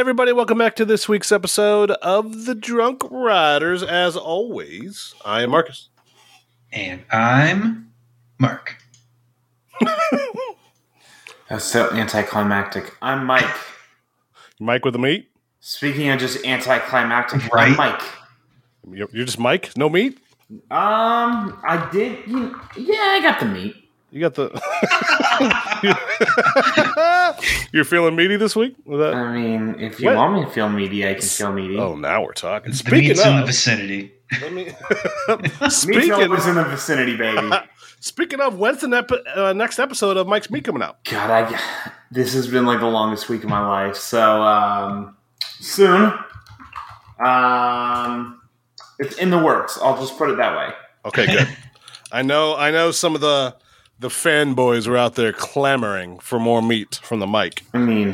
everybody, welcome back to this week's episode of The Drunk Riders. As always, I am Marcus. And I'm Mark. That's so anticlimactic. I'm Mike. Mike with the meat? Speaking of just anticlimactic, Right. I'm Mike. You're you're just Mike? No meat? Um, I did. You, yeah, I got the meat. You got the. You're feeling meaty this week? That- I mean, if you What? want me to feel meaty, I can feel meaty. Oh, now we're talking. the Speaking meat's in the of, vicinity. let me, Meat's speaking, always in the vicinity, baby. speaking of, when's the nep- uh, next episode of Mike's Meat coming out? God, I this has been like the longest week of my life. So um, soon, um, it's in the works. I'll just put it that way. Okay, good. I know. I know some of the the fanboys were out there clamoring for more meat from the mic. I mean,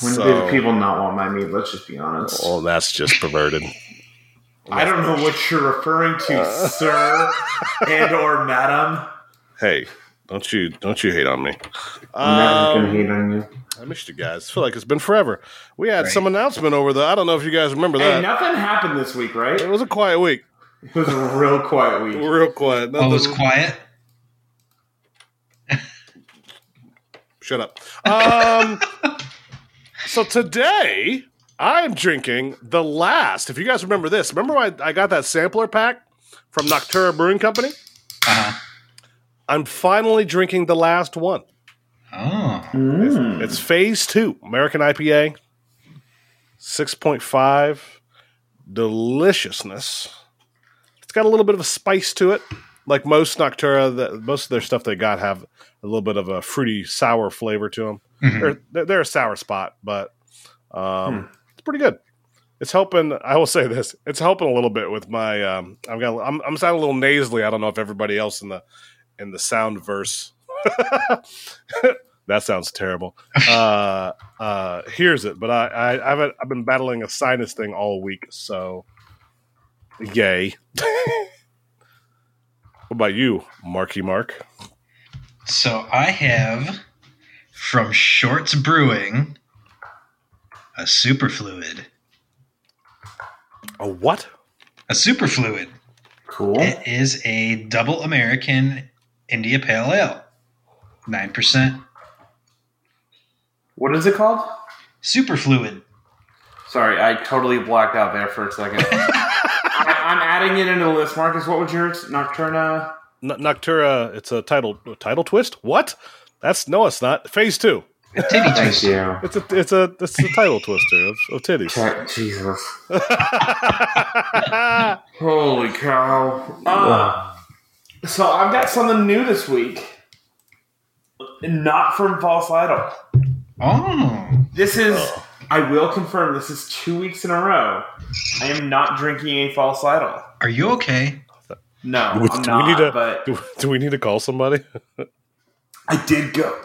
when So- did people not want my meat? Let's just be honest. Oh, that's just perverted. I don't know what you're referring to, sir and or madam. hey, don't you don't you hate on me? I'm never Um, gonna hate on you. I missed you guys. I feel like it's been forever. We had Right. some announcement over the. I don't know if you guys remember that. Hey, that. nothing happened this week, right? it was a quiet week. It was a real quiet week. Real quiet. Oh, it was quiet. Shut up. Um, so today I'm drinking the last. If you guys remember this, remember I, I got that sampler pack from Noctura Brewing Company. Uh-huh. I'm finally drinking the last one. Oh. Mm. It's Phase Two American IPA, six point five, deliciousness. It's got a little bit of a spice to it, like most Noctura. That most of their stuff they got have a little bit of a fruity sour flavor to them. Mhm. They're, they're they're a sour spot, but um, it's pretty good. It's helping. I will say this: it's helping a little bit with my. Um, I've got. I'm, I'm sounding a little nasally. I don't know if everybody else in the in the sound verse. that sounds terrible. Uh, uh, here's it, but I, I I've I've been battling a sinus thing all week, so yay. what about you, Marky Mark? So I have from Shorts Brewing a superfluid. A what? A superfluid. Cool. It is a double American India Pale Ale. 9%. What is it called? Superfluid. Sorry, I totally blacked out there for a second. I, I'm adding it into the list. Marcus, what was yours? Nocturna. N- Noctura. It's a title a title twist. What? That's no, it's not. Phase two. Titty Thank twist. you. It's a it's a it's a title twister of, of titties. Check- Jesus. Holy cow. Uh, so I've got something new this week. Not from False Idol. Oh. This is, I will confirm, this is two weeks in a row. I am not drinking a False Idol. Are you okay? No, Do we- I'm do we not. need to- but Do, do we need to call somebody? I did go.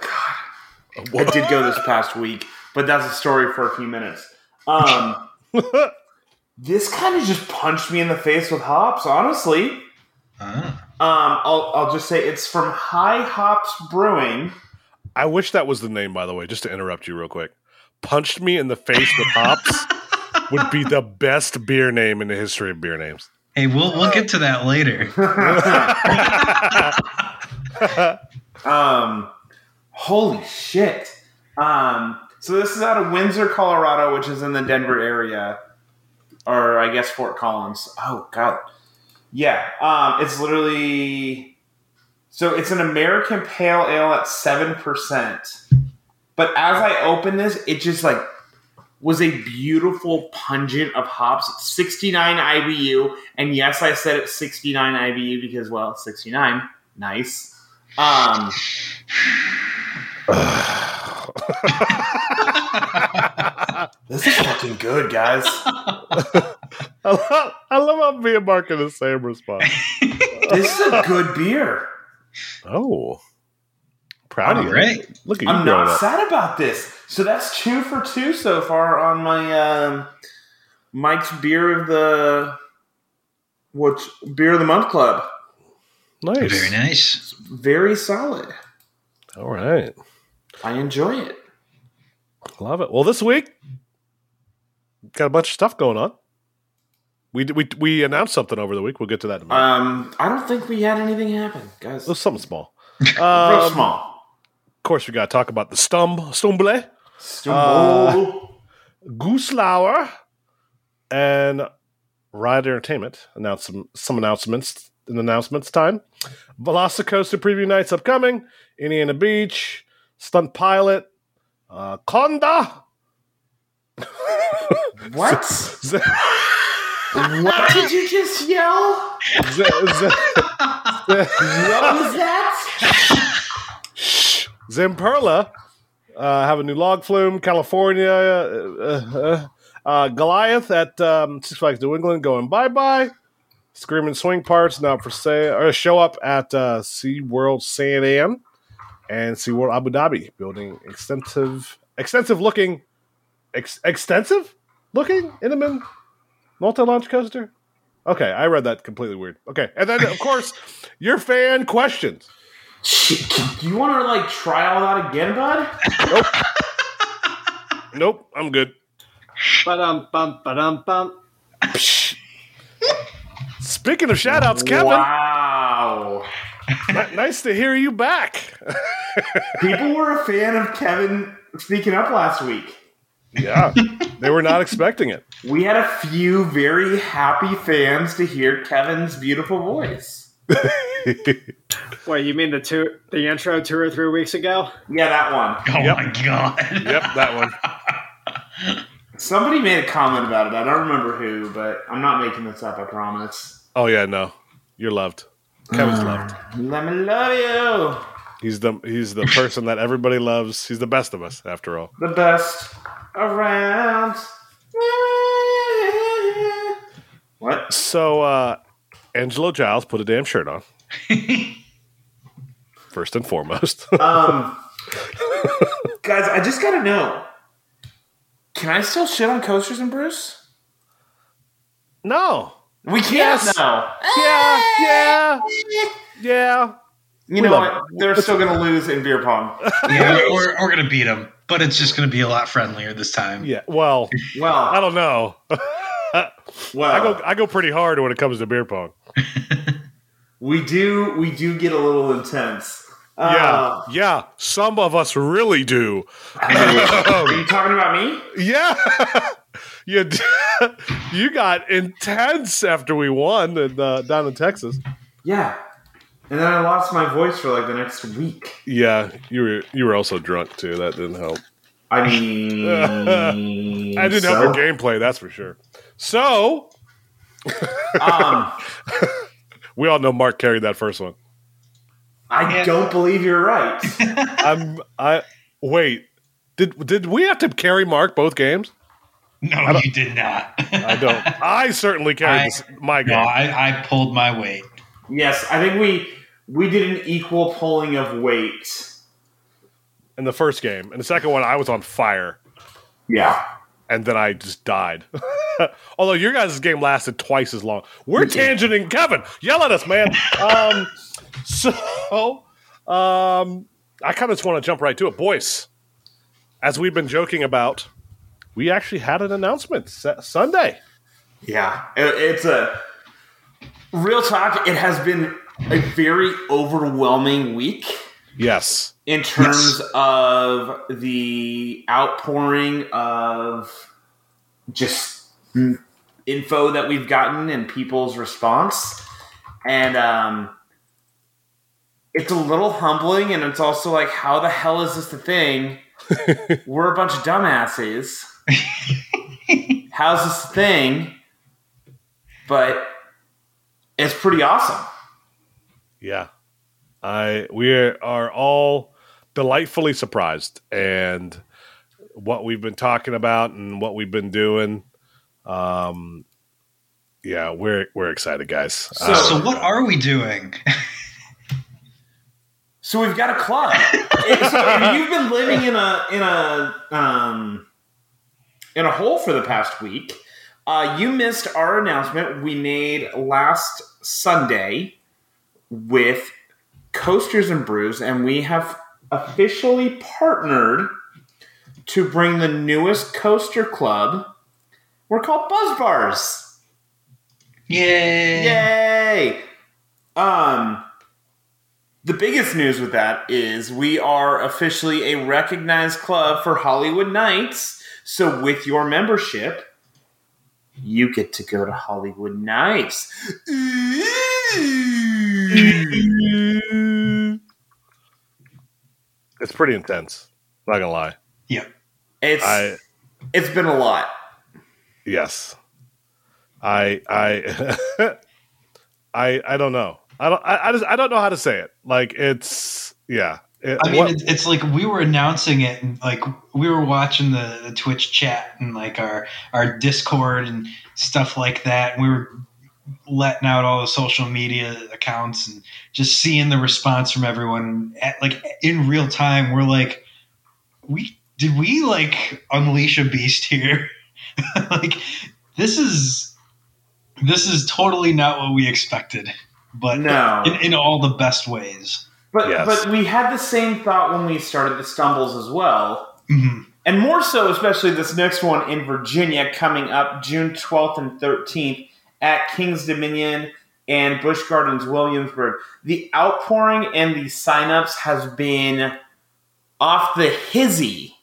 God, I did go this past week, but that's a story for a few minutes. Um, this kind of just punched me in the face with hops. Honestly, Ah. um, I'll I'll just say it's from High Hops Brewing. I wish that was the name, by the way. Just to interrupt you real quick. Punched me in the face with hops would be the best beer name in the history of beer names. Hey, we'll we'll get to that later. Um, holy shit. Um, so this is out of Windsor, Colorado, which is in the Denver area, or I guess Fort Collins. Oh god, yeah. Um, it's literally so it's an American Pale Ale at seven percent. But as I open this, it just like was a beautiful pungent of hops. 69 IBU, and yes, I said it 69 IBU because well, 69, nice. Um, this is fucking good, guys. I love, I love how me and Mark in the same response. This is a good beer. Oh, proud of you. right. Look at you I'm not up. sad about this. So that's two for two so far on my um, Mike's beer of the which beer of the month club. Nice. Very nice. Very solid. All right. I enjoy it. Love it. Well, this week got a bunch of stuff going on. We we we announced something over the week. We'll get to that in a minute. Um, I don't think we had anything happen, guys. it was something small. Real Um, small. Of course, we got to talk about the Stumb Stumble, Stumble. Gerstlauer, and Ride Entertainment. Announce some some announcements in announcements time. Velocicoaster preview nights upcoming. Indiana Beach, Stunt Pilot, uh, Conda. what? Z- what did you just yell? Z- Z- What was that? Zamperla uh, have a new log flume. California, uh, uh, uh, Goliath at um, Six Flags New England going bye bye. Screaming Swing Parts now for sale or show up at uh, SeaWorld San Ann and SeaWorld Abu Dhabi, building extensive, extensive looking, ex- extensive looking Intamin multi launch coaster. Okay, I read that completely weird. Okay, and then of course your fan questions. Shit, Do you want to like try all that again, bud? Nope, nope. I'm good. Ba-dum, bum, ba-dum, bum. Speaking of shout outs, Kevin, Wow. ni- nice to hear you back. People were a fan of Kevin speaking up last week. yeah, they were not expecting it. We had a few very happy fans to hear Kevin's beautiful voice. Wait, you mean the two, the intro two or three weeks ago? Yeah, that one. Oh Yep. my god. Yep, that one. Somebody made a comment about it. I don't remember who, but I'm not making this up, I promise. Oh yeah, no, you're loved. Kevin's loved. Let me love you. He's the he's the person that everybody loves. He's the best of us, after all. The best around. What? So uh Angelo Giles put a damn shirt on. First and foremost. Um, guys, I just gotta know. Can I still shit on coasters and Bruce? no. We can't Yes. now. Yeah, yeah, yeah. You We know love what? They're still gonna lose in beer pong. yeah, we're, we're gonna beat them, but it's just gonna be a lot friendlier this time. Yeah. Well, well, I don't know. Well, I go I go pretty hard when it comes to beer pong. we do we do get a little intense. Yeah, Uh, yeah. Some of us really do. are you talking about me? Yeah, you d- you got intense after we won in, uh, down in Texas. Yeah. And then I lost my voice for like the next week. Yeah, you were you were also drunk too. That didn't help. I mean, I didn't so, help your gameplay, that's for sure. So Um, we all know Mark carried that first one. I don't believe you're right. I'm I wait. Did did we have to carry Mark both games? No, you did not. I don't. I certainly carried I- this, my no, game. I, I pulled my weight. yes, I think we we did an equal pulling of weight. in the first game. In the second one, I was on fire, Yeah. And then I just died. Although your guys' game lasted twice as long. We're tangenting, Kevin. Yell at us, man. um, so, um, I kind of just want to jump right to it, boys. As we've been joking about, we actually had an announcement Sunday. Yeah, it, it's a real talk. It has been a very overwhelming week Yes. in terms of the outpouring of just info that we've gotten and people's response, and um, it's a little humbling. And it's also like, how the hell is this a thing? We're a bunch of dumbasses. How's this a thing? But it's pretty awesome. Yeah. I we are all delightfully surprised and what we've been talking about and what we've been doing. Um yeah, we're we're excited, guys. So- Uh, So what are we doing? So we've got a club. If- so you've been living in a in a um, in a hole for the past week. Uh, you missed our announcement we made last Sunday with Coasters and Brews, and we have officially partnered to bring the newest coaster club We're called Buzzed Bars. Yay! Yay! Um, the biggest news with that is we are officially a recognized club for Holiwood Nights. So with your membership, you get to go to Holiwood Nights. Mm. It's pretty intense. Not gonna lie. Yeah, It's I it's been a lot. yes. I I I I don't know. I don't. I, I just. I don't know how to say it. Like it's. Yeah. It- I mean, it's, it's like we were announcing it, and like we were watching the, the Twitch chat and like our our Discord and stuff like that. And we were letting out all the social media accounts and just seeing the response from everyone. At, like in real time, we're like, we did we like unleash a beast here? like this is this is totally not what we expected, but No. in, in all the best ways. But Yes. but we had the same thought when we started the stumbles as well. Mhm. And more so, especially this next one in Virginia coming up June 12th and 13th at King's Dominion and Busch Gardens Williamsburg. The outpouring and the signups has been off the hizzy.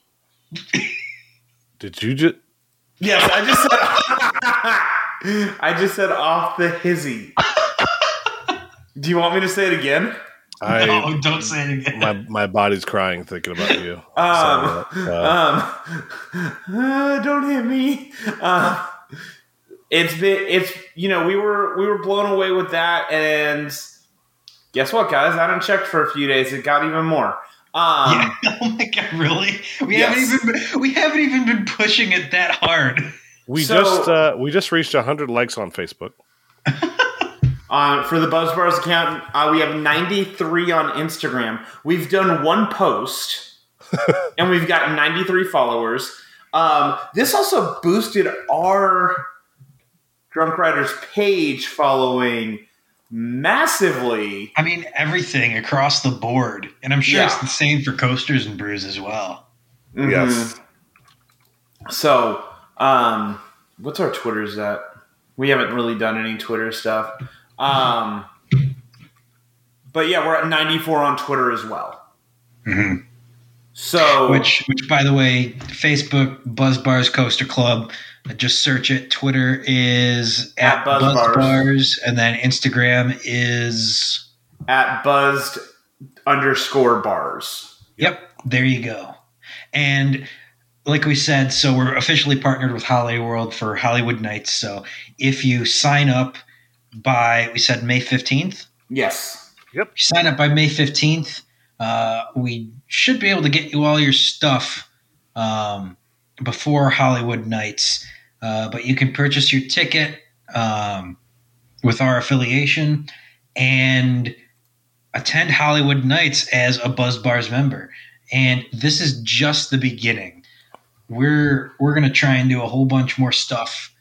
did you just? Yes, I just said I just said off the hizzy. Do you want me to say it again? I. no, don't say it again. My my body's crying thinking about you. Um, So, uh, um, uh, don't hit me. Uh, it's been it's you know we were we were blown away with that and guess what guys I didn't check for a few days it got even more. Um, yeah. Oh my god, really? We Yes. haven't even we haven't even been pushing it that hard. we so- just uh, we just reached hundred likes on Facebook. Uh, for the Buzzed Bars account, uh, we have 93 on Instagram. We've done one post, and we've got 93 followers. Um, this also boosted our Drunk Riders page following massively. I mean everything across the board. And I'm sure it's the same for coasters and brews as well. Mhm. Yes. So, um, what's our Twitter's at? We haven't really done any Twitter stuff. Um, but yeah, we're at 94 on Twitter as well. Mhm. So, Which which by the way, Facebook Buzzed Bars Coaster Club. Just search it. Twitter is At at, Buzz Buzz, Bars. Bars, and then Instagram is at buzzed underscore bars. Yep, there you go. And like we said, so we're officially partnered with Holiday World for Holiwood Nights. So if you sign up by, we said May 15th, Yes. you sign up by May 15th, uh, we should be able to get you all your stuff um, before Holiwood Nights. Uh, but you can purchase your ticket um, with our affiliation and attend Holiwood Nights as a Buzzed Bars member. And this is just the beginning. We're we're gonna try and do a whole bunch more stuff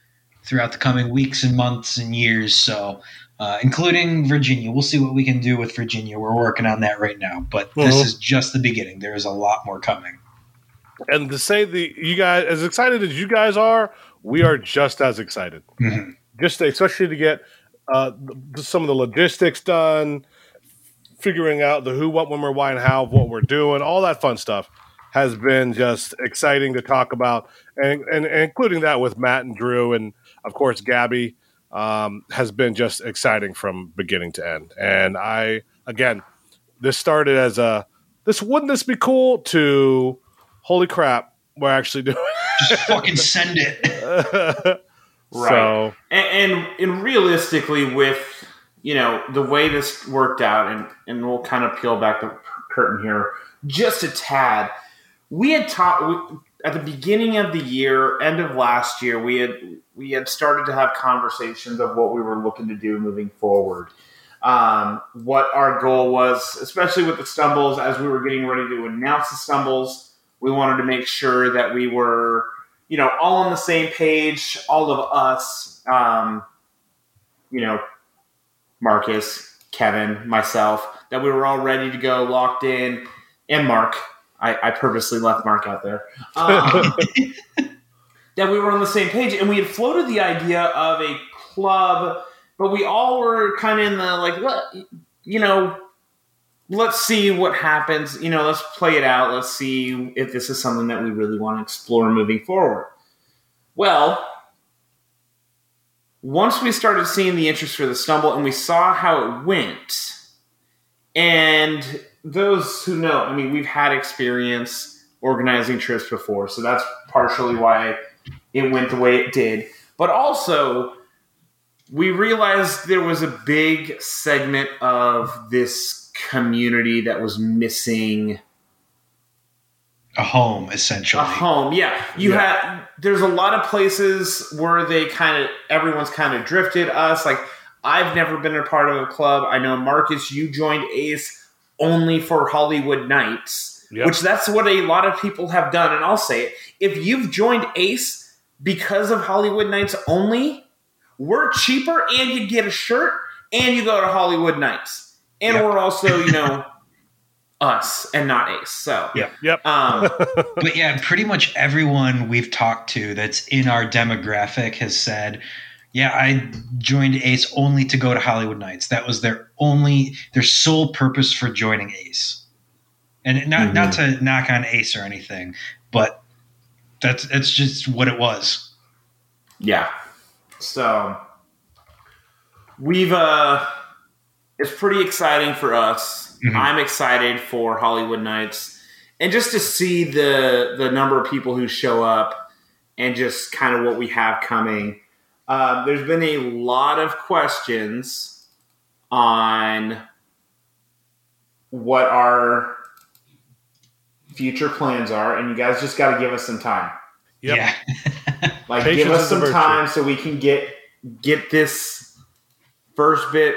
throughout the coming weeks and months and years. So uh, including Virginia. We'll see what we can do with Virginia. We're working on that right now, but this Mhm. is just the beginning. There is a lot more coming. And to say the you guys as excited as you guys are, we are just as excited. Mhm. Just especially to get uh, some of the logistics done, figuring out the who, what, when, where, why, and how of what we're doing, all that fun stuff has been just exciting to talk about, and, and, and including that with Matt and Drew, and of course Gabby um, has been just exciting from beginning to end. And I again, this started as a this wouldn't this be cool to holy crap, we're actually doing. Just fucking send it. it. Right. So And, and and realistically, with you know the way this worked out, and and we'll kind of peel back the curtain here just a tad. We had taught at the beginning of the year, end of last year, we had we had started to have conversations of what we were looking to do moving forward. Um, what our goal was, especially with the stumbles, as we were getting ready to announce the stumbles, we wanted to make sure that we were you know, all on the same page, all of us, um, you know, Marcus, Kevin, myself, that we were all ready to go, locked in, and Mark. I, I purposely left Mark out there. Um, that we were on the same page, and we had floated the idea of a club, but we all were kind of in the like, let, you know, let's see what happens. You know, let's play it out. Let's see if this is something that we really want to explore moving forward. Well, once we started seeing the interest for the stumble and we saw how it went, and those who know, I mean, we've had experience organizing trips before, so that's partially why it went the way it did. But also, we realized there was a big segment of this community that was missing A home, essentially. a home. Yeah, you Yeah. had. There's a lot of places where they kind of everyone's kind of drifted. Us like I've never been a part of a club. I know Marcus, you joined Ace only for Holiwood Nights, Yep. which that's what a lot of people have done. And I'll say it: if you've joined Ace because of Holiwood Nights only, we're cheaper, and you get a shirt, and you go to Holiwood Nights, and Yep. we're also you know us and not Ace. So Yep. Yep. um, but yeah, pretty much everyone we've talked to that's in our demographic has said, "Yeah, I joined Ace only to go to Holiwood Nights. That was their only, their sole purpose for joining Ace." And not not to knock on Ace or anything, but that's that's just what it was. Yeah. So we've uh it's pretty exciting for us. Mhm. I'm excited for Holiwood Nights and just to see the the number of people who show up and just kind of what we have coming. Uh, there's been a lot of questions on what our future plans are, and you guys just got to give us some time. Yep. Yeah, Like Patience give us some time so we can get get this first bit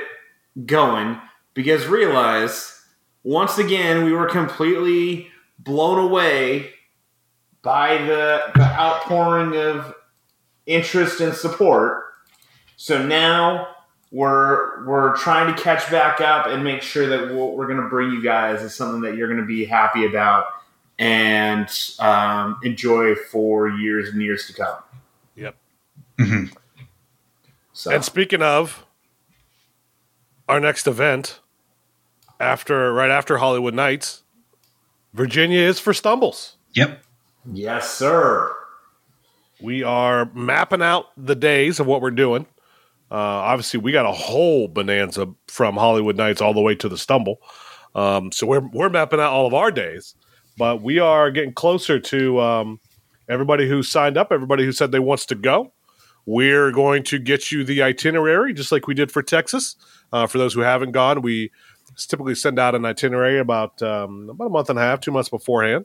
going because realize once again we were completely blown away by the, the outpouring of interest and support. So now we're we're trying to catch back up and make sure that what we're going to bring you guys is something that you're going to be happy about and um, enjoy for years and years to come. Mhm. So And speaking of our next event, after right after Holiwood Nights, Virginia is for Stumbles. yep. yes, sir. We are mapping out the days of what we're doing. Uh, obviously, we got a whole bonanza from Holiwood Nights all the way to the Stumble. Um, so we're we're mapping out all of our days, but we are getting closer to um, everybody who signed up, everybody who said they wants to go. We're going to get you the itinerary, just like we did for Texas. Uh, for those who haven't gone, we typically send out an itinerary about um, about a month and a half, two months beforehand.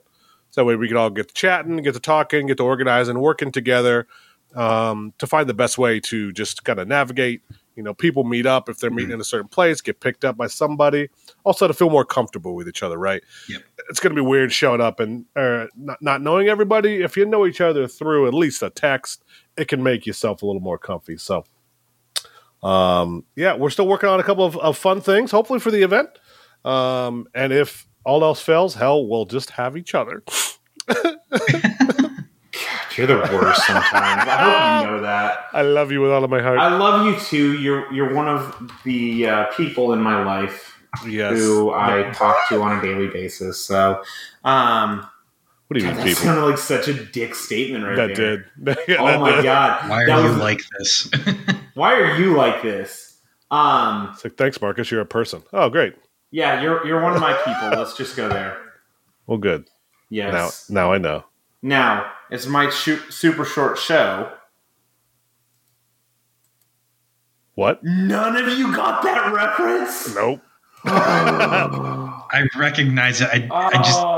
So that way we can all get to chatting, get to talking, get to organizing, working together um, to find the best way to just kind of navigate. You know, people meet up if they're meeting in a certain place, get picked up by somebody. Also, to feel more comfortable with each other, right? Yep. It's going to be weird showing up and uh, not, not knowing everybody. If you know each other through at least a text, it can make yourself a little more comfy. So, um, yeah, we're still working on a couple of, of fun things, hopefully for the event. Um, and if all else fails, hell, we'll just have each other. You're the worst sometimes. I hope you know that. I love you with all of my heart. I love you too. You're you're one of the uh, people in my life yes. who I talk to on a daily basis. So, um, what do you mean, that people? sounded like such a dick statement right there. That there. did. Yeah, Oh that my did. god! Why That are you was- like this? Why are you like this? Um, It's like, thanks, Marcus. You're a person. Oh, great. yeah, you're you're one of my people. Let's just go there. Well, good. Yes. Now, now I know. Now, it's my shoot, super short show. What? None of you got that reference? Nope. I recognize it. I, I just Oh.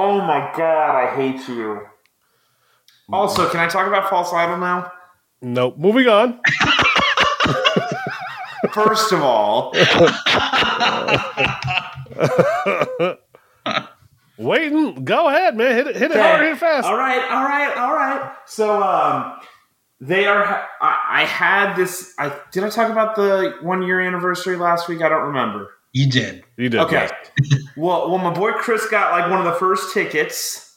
Oh my god, I hate you. Also, can I talk about false idol now? Nope. Moving on. First of all, Waiting. Go ahead, man. Hit it. Hit it hard. Hit it fast. All right, all right, all right. So, um, they are. I, I had this. I did I talk about the one year anniversary last week? I don't remember. You did. You did. Okay. yes. well, well, my boy Chris got like one of the first tickets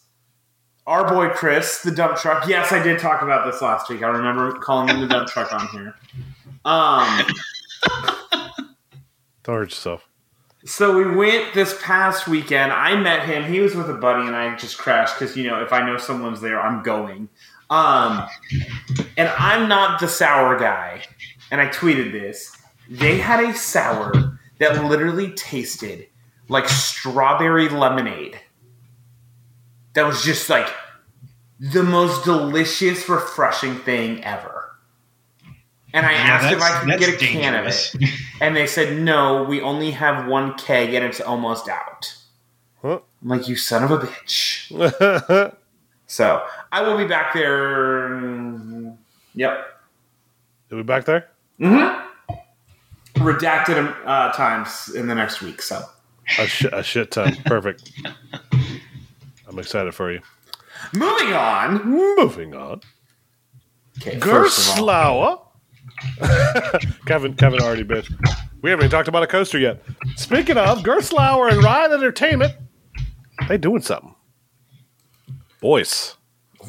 our boy Chris, the dump truck. Yes, I did talk about this last week. I remember calling him the dump truck on here. Um, Don't hurt yourself. so we went this past weekend. I met him. He was with a buddy, and I just crashed because you know if I know someone's there, I'm going. Um, and I'm not the sour guy. And I tweeted this. They had a sour that literally tasted like strawberry lemonade. That was just like the most delicious, refreshing thing ever. And I Yeah, asked if I could get a that's can of it. And they said, no, we only have one keg and it's almost out. Huh? I'm like, you son of a bitch. So I will be back there. Yep. You'll be back there? Mm-hmm. Redacted uh, times in the next week. So A, sh- a shit ton. Perfect. I'm excited for you. moving on. Moving on. Okay, first of all, Gerstlauer. Kevin, Kevin already bitched. We haven't even talked about a coaster yet. Speaking of Gerstlauer and Ride Entertainment, they doing something. Boys,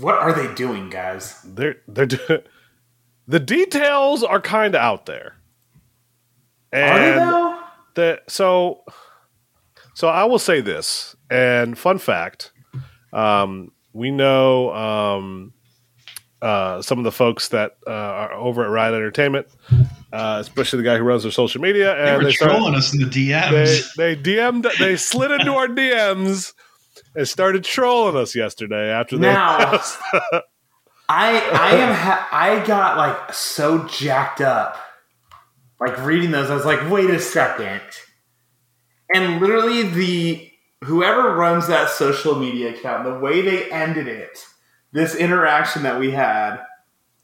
what are they doing, guys? they're they're doing. The details are kind of out there, and though? the so so I will say this. And fun fact, um, we know um, uh, some of the folks that uh, are over at Ride Entertainment, uh, especially the guy who runs their social media, They and were started- trolling us in the they DMs. they DM'd they slid into our DMs and started trolling us yesterday after they Now- I I am ha- I got like so jacked up, like reading those. I was like, wait a second, and literally the whoever runs that social media account, the way they ended it, this interaction that we had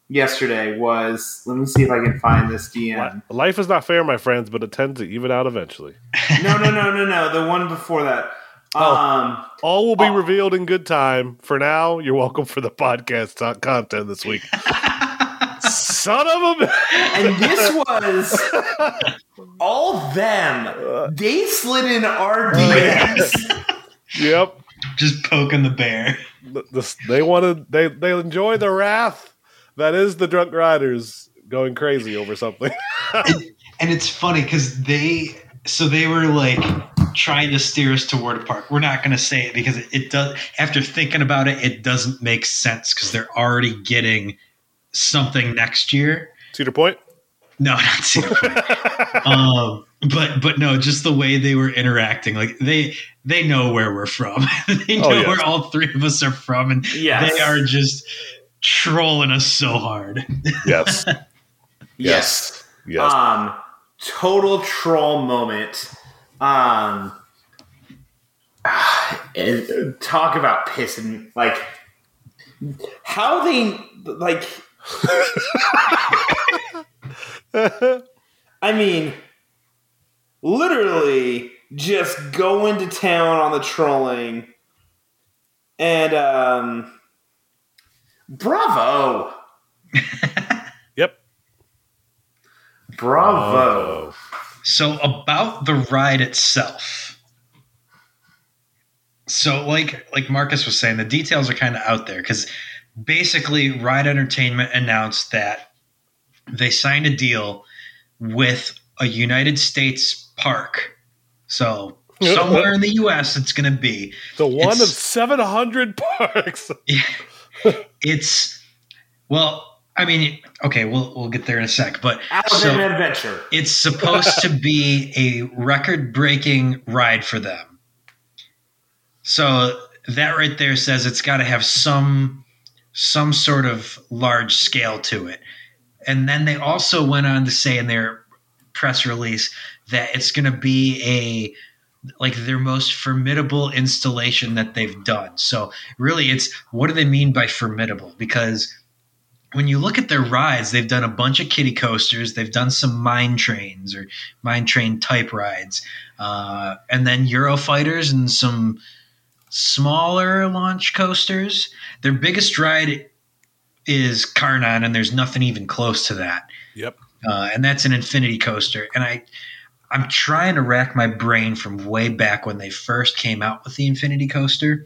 yesterday was. Let me see if I can find this DM. Life is not fair, my friends, but it tends to even out eventually. No, no, no, no, no. The one before that. Oh. Um, All will be Oh. revealed in good time. For now, you're welcome for the podcast content this week. Son of a man and this was all them. They slid in our DMs. Yep. Just poking the bear. The- the- they wanted they they enjoy the wrath that is the drunk riders going crazy over something. And it's funny because they, so they were like trying to steer us toward a park. We're not going to say it because it, it does, after thinking about it, it doesn't make sense because they're already getting something next year. Cedar Point. No, not Cedar Point. um, but but no, just the way they were interacting, like they they know where we're from. they know Oh, yes. where all three of us are from, and Yes. they are just trolling us so hard. Yes. Yes. Yes. Um, total troll moment. Um, and talk about pissing. Like, how they, like, I mean, literally just going to town on the trolling. And, um, bravo. yep. Bravo. So about the ride itself. So like like Marcus was saying, the details are kind of out there because basically Ride Entertainment announced that they signed a deal with a United States park. So somewhere in the US it's going to be. So one It's- of 700 parks. It's well, I mean, okay, we'll we'll get there in a sec, but so- Adventure. It's supposed to be a record breaking ride for them. So that right there says it's got to have some some sort of large scale to it. And then they also went on to say in their press release that it's going to be a like their most formidable installation that they've done. So really it's what do they mean by formidable? Because when you look at their rides, they've done a bunch of kiddie coasters. They've done some mine trains or mine train type rides, uh, and then Eurofighters and some smaller launch coasters. Their biggest ride is Karnan, and there's nothing even close to that. Yep. Uh, and that's an infinity coaster. And I, I'm trying to rack my brain from way back when they first came out with the infinity coaster.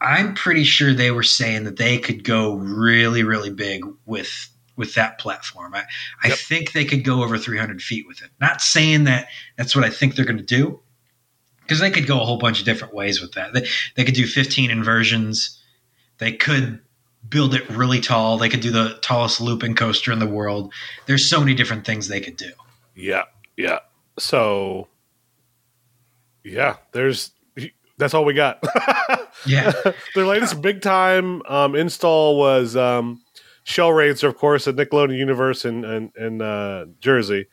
I'm pretty sure they were saying that they could go really, really big with with that platform. I, I Yep. think they could go over 300 feet with it. Not saying that that's what I think they're going to do, because they could go a whole bunch of different ways with that. They, they could do 15 inversions. They could build it really tall. They could do the tallest looping coaster in the world. There's so many different things they could do. Yeah, yeah. So, yeah, there's that's all we got. Yeah. Their latest big time um, install was um, Shell Raiser, of course, at Nickelodeon Universe in in, in uh, Jersey,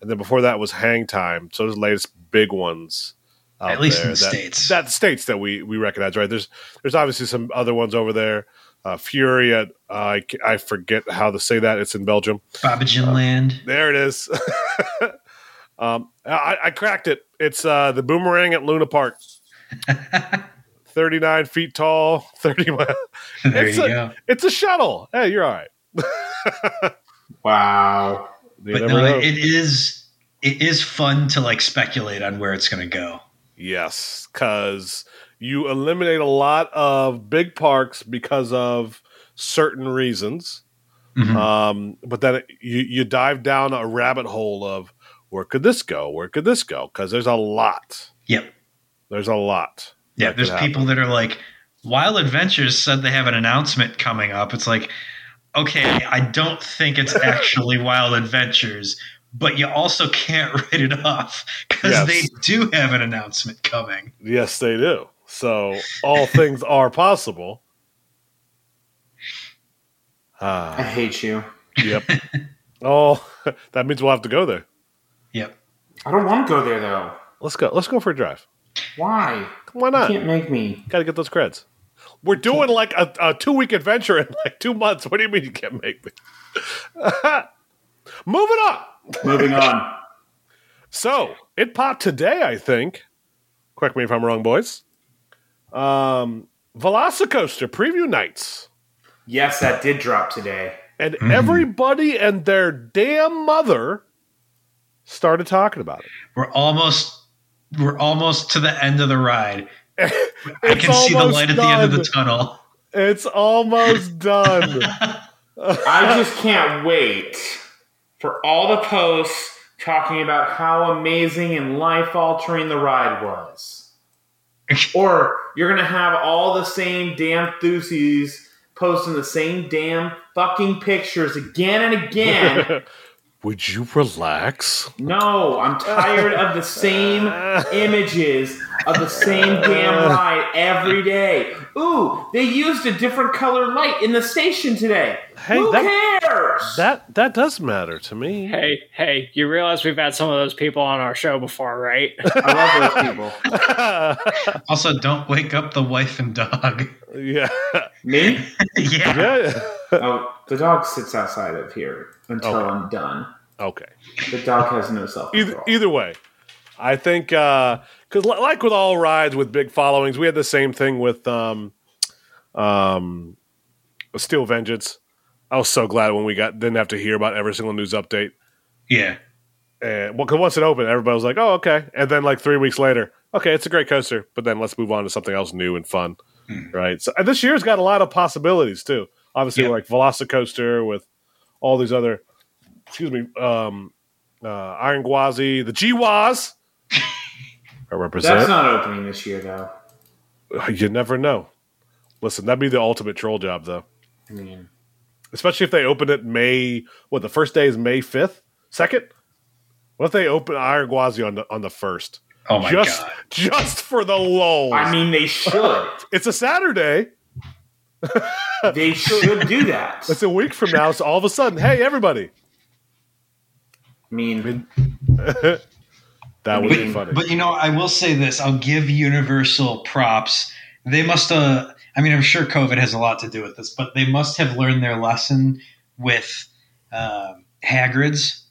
and then before that was Hang Time. So those the latest big ones. At least in the that, States. That states that we we recognize, right? There's there's obviously some other ones over there. Uh, Fury at uh, I, I forget how to say that. It's in Belgium. Bobbejaanland. There it is. um, I, I cracked it. It's uh, the boomerang at Luna Park. 39 feet tall, 30 miles. there It's you a- go. It's a shuttle. Hey, you're all right. Wow. You But no, know. it is it is fun to like speculate on where it's going to go. Yes, because you eliminate a lot of big parks because of certain reasons. Mhm. Um, but then you, you dive down a rabbit hole of where could this go? Where could this go? Because there's a lot. Yep. There's a lot. Yeah, there's people that are like, Wild Adventures said they have an announcement coming up. It's like, okay, I don't think it's actually Wild Adventures, but you also can't write it off because Yes. they do have an announcement coming. Yes, they do. So all things are possible. I Ah, hate you. yep. Oh, that means we'll have to go there. Yep. I don't want to go there though. Let's go. Let's go for a drive. Why? Why not? You can't make me. Got to get those creds. We're doing like a, a two week adventure in like two months. What do you mean you can't make me? Moving on. Moving on. So it popped today, I think. Correct me if I'm wrong, boys. Um, Velocicoaster preview nights, Yes, that did drop today. and Mhm. everybody and their damn mother started talking about it. We're almost we're almost to the end of the ride. I can see the almost light at the end of the tunnel. It's almost done. I just can't wait for all the posts talking about how amazing and life altering the ride was. or you're gonna have all the same damn thusies posting the same damn fucking pictures again and again. Would you relax? no, I'm tired of the same images of the same damn uh. ride every day. Ooh, they used a different color light in the station today. Hey, Who that- cares? That that does matter to me. Hey, hey, you realize we've had some of those people on our show before, right? I love those people. Also, don't wake up the wife and dog. yeah, Me? yeah. yeah. Oh, the dog sits outside of here until Okay. I'm done. Okay. The dog has no self Either either way, I think uh, because like with all rides with big followings, we had the same thing with um, um, Steel Vengeance. I was so glad when we got didn't have to hear about every single news update. Yeah. And well, because once it opened, everybody was like, "Oh, okay." And then like three weeks later, okay, it's a great coaster, but then let's move on to something else new and fun, Hmm. right? So this year's got a lot of possibilities too. Obviously, Yep. like Velocicoaster with all these other, excuse me, um, uh, Iron Gwazi, the G-Waz. I That's not opening this year, though. you never know. Listen, that'd be the ultimate troll job, though. I mean, Especially if they open it May. What the first day is May fifth, second. What if they open Iron Gwazi on the on the first? Oh my just god. just for the lulls. I mean, they should. it's a Saturday. they should do that. It's a week from now. So all of a sudden, hey, everybody, I mean, that would be But- funny. But you know, I will say this: I'll give Universal props. They must have. I mean, I'm sure COVID has a lot to do with this, but they must have learned their lesson with um, Hagrid's,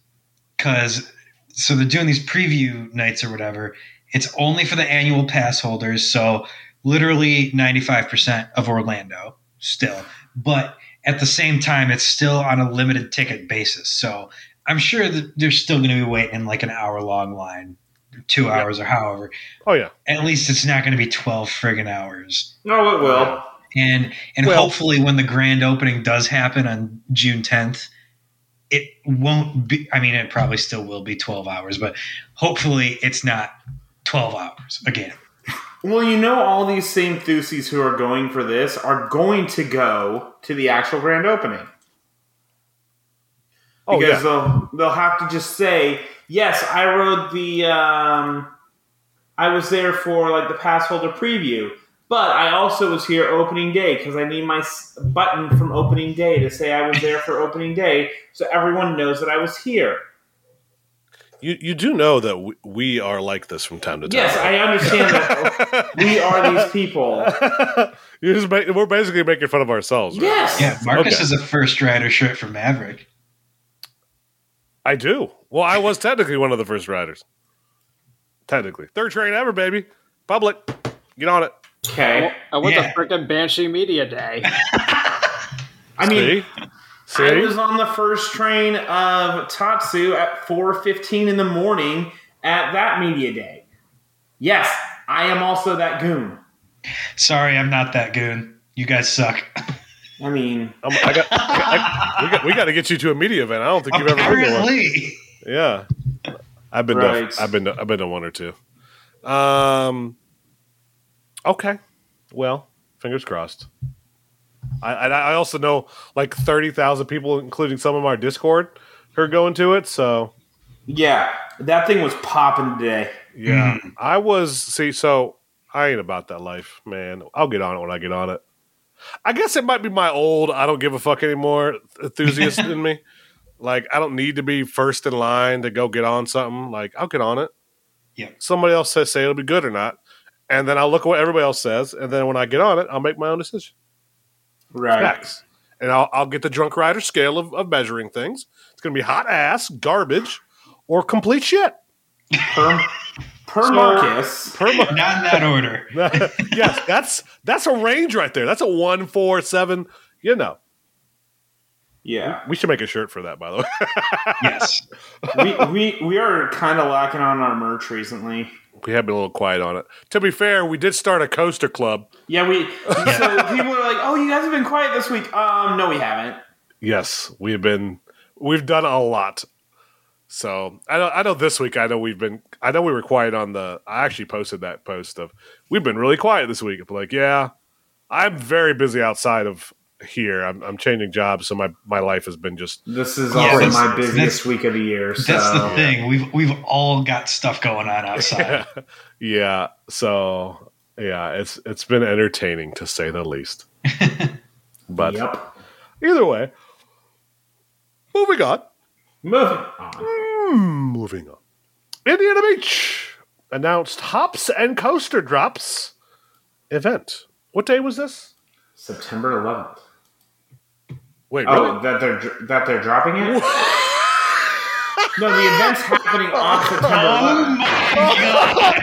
because so they're doing these preview nights or whatever. It's only for the annual pass holders, so literally 95% of Orlando still. But at the same time, it's still on a limited ticket basis. So I'm sure that they're still going to be waiting in like an hour long line two hours or however. Oh yeah. At least it's not going to be twelve friggin' hours. No, it will. And and Well- hopefully when the grand opening does happen on June 10th, it won't be I mean it probably still will be 12 hours, but hopefully it's not 12 hours again. Well, you know, all these same Thusies who are going for this are going to go to the actual grand opening Oh because yeah. they'll they'll have to just say, "Yes, I rode the. Um, I was there for like the pass holder preview, but I also was here opening day because I need my button from opening day to say I was there for opening day, so everyone knows that I was here." You you do know that we, we are like this from time to time. Yes, I understand that we are these people. you just we're basically making fun of ourselves. Right? Yes. Yeah, Marcus Okay. has a first rider shirt for Maverick. I do. Well, I was technically one of the first riders. Technically, third train ever, baby. Public, get on it. Okay. I went Yeah. to freaking Banshee Media Day. I mean, see, I was on the first train of Tatsu at 4:15 in the morning at that media day. Yes, I am also that goon. Sorry, I'm not that goon. You guys suck. I mean, I'm, I got, I, we got we got to get you to a media event. I don't think you've ever been to one. Apparently. Yeah, I've been Right. to I've been to, I've been to one or two. Um. Okay, well, fingers crossed. I I, I also know like thirty thousand people, including some of our Discord, who are going to it. So yeah, that thing was popping today. yeah, I was see. So I ain't about that life, man. I'll get on it when I get on it. I guess it might be my old I don't give a fuck anymore enthusiast in me. Like I don't need to be first in line to go get on something. Like I'll get on it. Yeah. Somebody else says say it'll be good or not, and then I'll look at what everybody else says, and then when I get on it, I'll make my own decision. Right. Facts. And I'll, I'll get the drunk rider scale of, of measuring things. It's going to be hot ass, garbage, or complete shit. Per, per So- Marcus. Per month. Not in that order. yes, that's that's a range right there. That's a one, four, seven. You know, Yeah. we should make a shirt for that. By the way, Yes. we, we, we are kind of lacking on our merch recently. we have been a little quiet on it. To be fair, we did start a coaster club. Yeah, we. So people are like, "Oh, you guys have been quiet this week." Um, no, we haven't. Yes, we've been we've done a lot. So I know I know this week I know we've been I know we were quiet on the I actually posted that post of we've been really quiet this week. But like, yeah, I'm very busy outside of here. I'm, I'm changing jobs, so my, my life has been just This is Yeah, also that's- my busiest week of the year. So. That's the thing. We've we've all got stuff going on outside. yeah. So yeah, it's it's been entertaining to say the least. But Yep. either way, moving on. Moving on. Hmm, moving on. Indiana Beach announced hops and coaster drops event. What day was this? September 11th. Wait, Oh, really? that they're that they're dropping it. no, the event's happening on September Oh 11th. my god!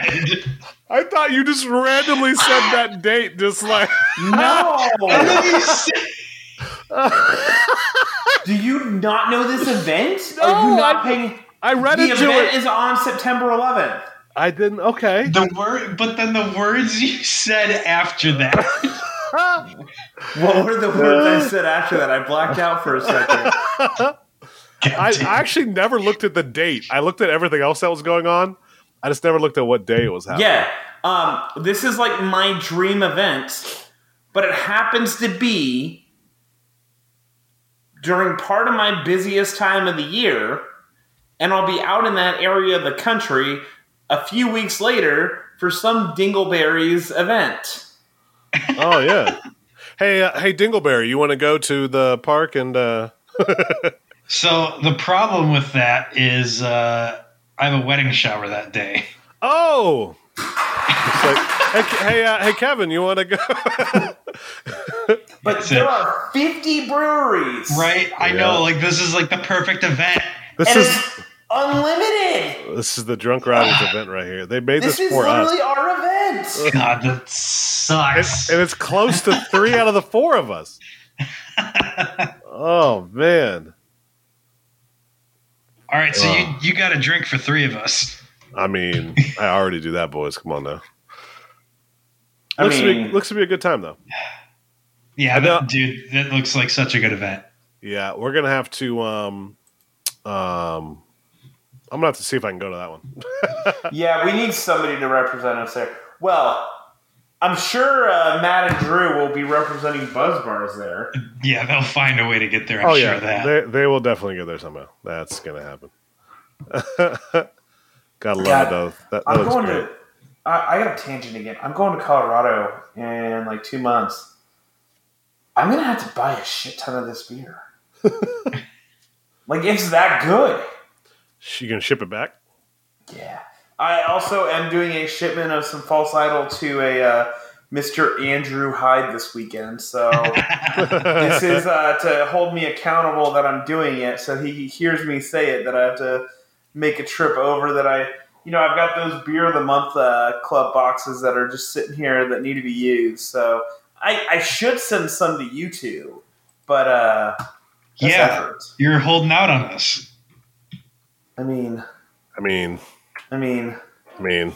I thought you just randomly said that date, just like No. And then you say- Do you not know this event? Are No, you not I- paying? I read The into event it. is on September 11th. I didn't. Okay. the word, but then the words you said after that. What were the words I said after that? I blacked out for a second. I, I actually never looked at the date. I looked at everything else that was going on. I just never looked at what day it was happening. Yeah. Um, this is like my dream event, but it happens to be during part of my busiest time of the year, and I'll be out in that area of the country a few weeks later for some Dingleberries event. Oh yeah. hey, uh, hey, Dingleberry, you want to go to the park and? uh So the problem with that is uh, I have a wedding shower that day. Oh. It's like, hey, hey, uh, hey, Kevin, you want to go? But there are 50 breweries. Right? I Yeah. know, like this is like the perfect event. this And is it's unlimited. this is the Drunk Riders event right here. They made This this, is for us, literally our event. God, that and, sucks. and it's close to three out of the four of us. Oh man. All right, so Oh. you you got a drink for three of us. I mean, I already do that, boys. Come on now. I Looks, to be, looks to be a good time though. Yeah, I know- that, dude, that looks like such a good event. Yeah, we're gonna have to. Um, um, I'm gonna have to see if I can go to that one. Yeah, we need somebody to represent us there. Well, I'm sure uh, Matt and Drew will be representing Buzzed Bars there. Yeah, they'll find a way to get there. I'm oh sure yeah, of that. they they will definitely get there somehow. That's gonna happen. Gotta love God, it though. That, that I'm looks going great. to. I, I got a tangent again. I'm going to Colorado in like two months. I'm gonna have to buy a shit ton of this beer. like it's that good. You can ship it back. Yeah. I also am doing a shipment of some false idol to a uh, Mr. Andrew Hyde this weekend. So this is uh, to hold me accountable that I'm doing it. So he hears me say it that I have to make a trip over. That I, you know, I've got those beer of the month uh, club boxes that are just sitting here that need to be used. So I, I should send some to you two, but uh, yeah, effort. you're holding out on us. I mean, I mean, I mean, I mean,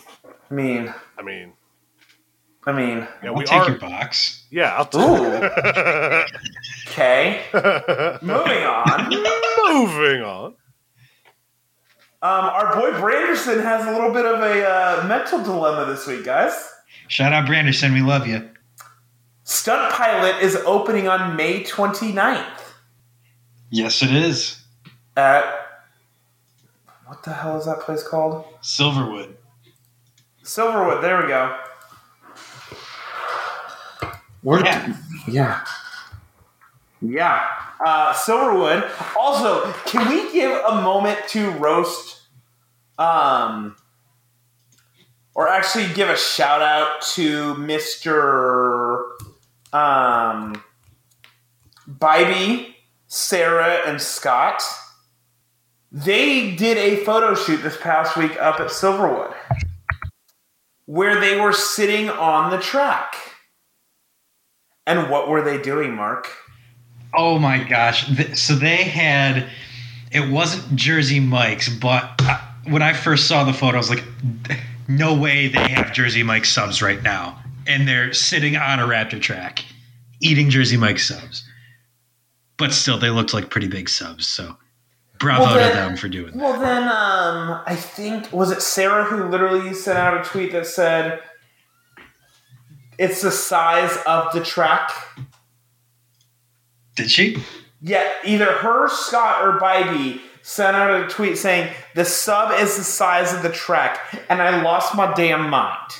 I mean, I mean. I mean. Yeah, I'll we take are. your box. Yeah, I'll Ooh. take. Okay. Moving on. Moving on. Um, our boy Branderson has a little bit of a uh, mental dilemma this week, guys. Shout out Branderson, we love you. Stunt Pilot is opening on May 29th Yes, it is. at. What the hell is that place called? Silverwood. Silverwood. There we go. Where? Yeah. Yeah. Yeah. Uh, Silverwood. Also, can we give a moment to roast, um, or actually give a shout out to Mister, um, Bybee, Sarah, and Scott. They did a photo shoot this past week up at Silverwood, where they were sitting on the track. And what were they doing, Mark? Oh my gosh. So they had, it wasn't Jersey Mike's, but I, when I first saw the photo, I was like, no way they have Jersey Mike's subs right now. And they're sitting on a Raptor track eating Jersey Mike's subs. But still, they looked like pretty big subs. So bravo Well, to them for doing that. Well, then, um, I think was it Sarah who literally sent out a tweet that said, "It's the size of the track." Did she? Yeah, either her, Scott, or Bybee sent out a tweet saying the sub is the size of the track, and I lost my damn mind.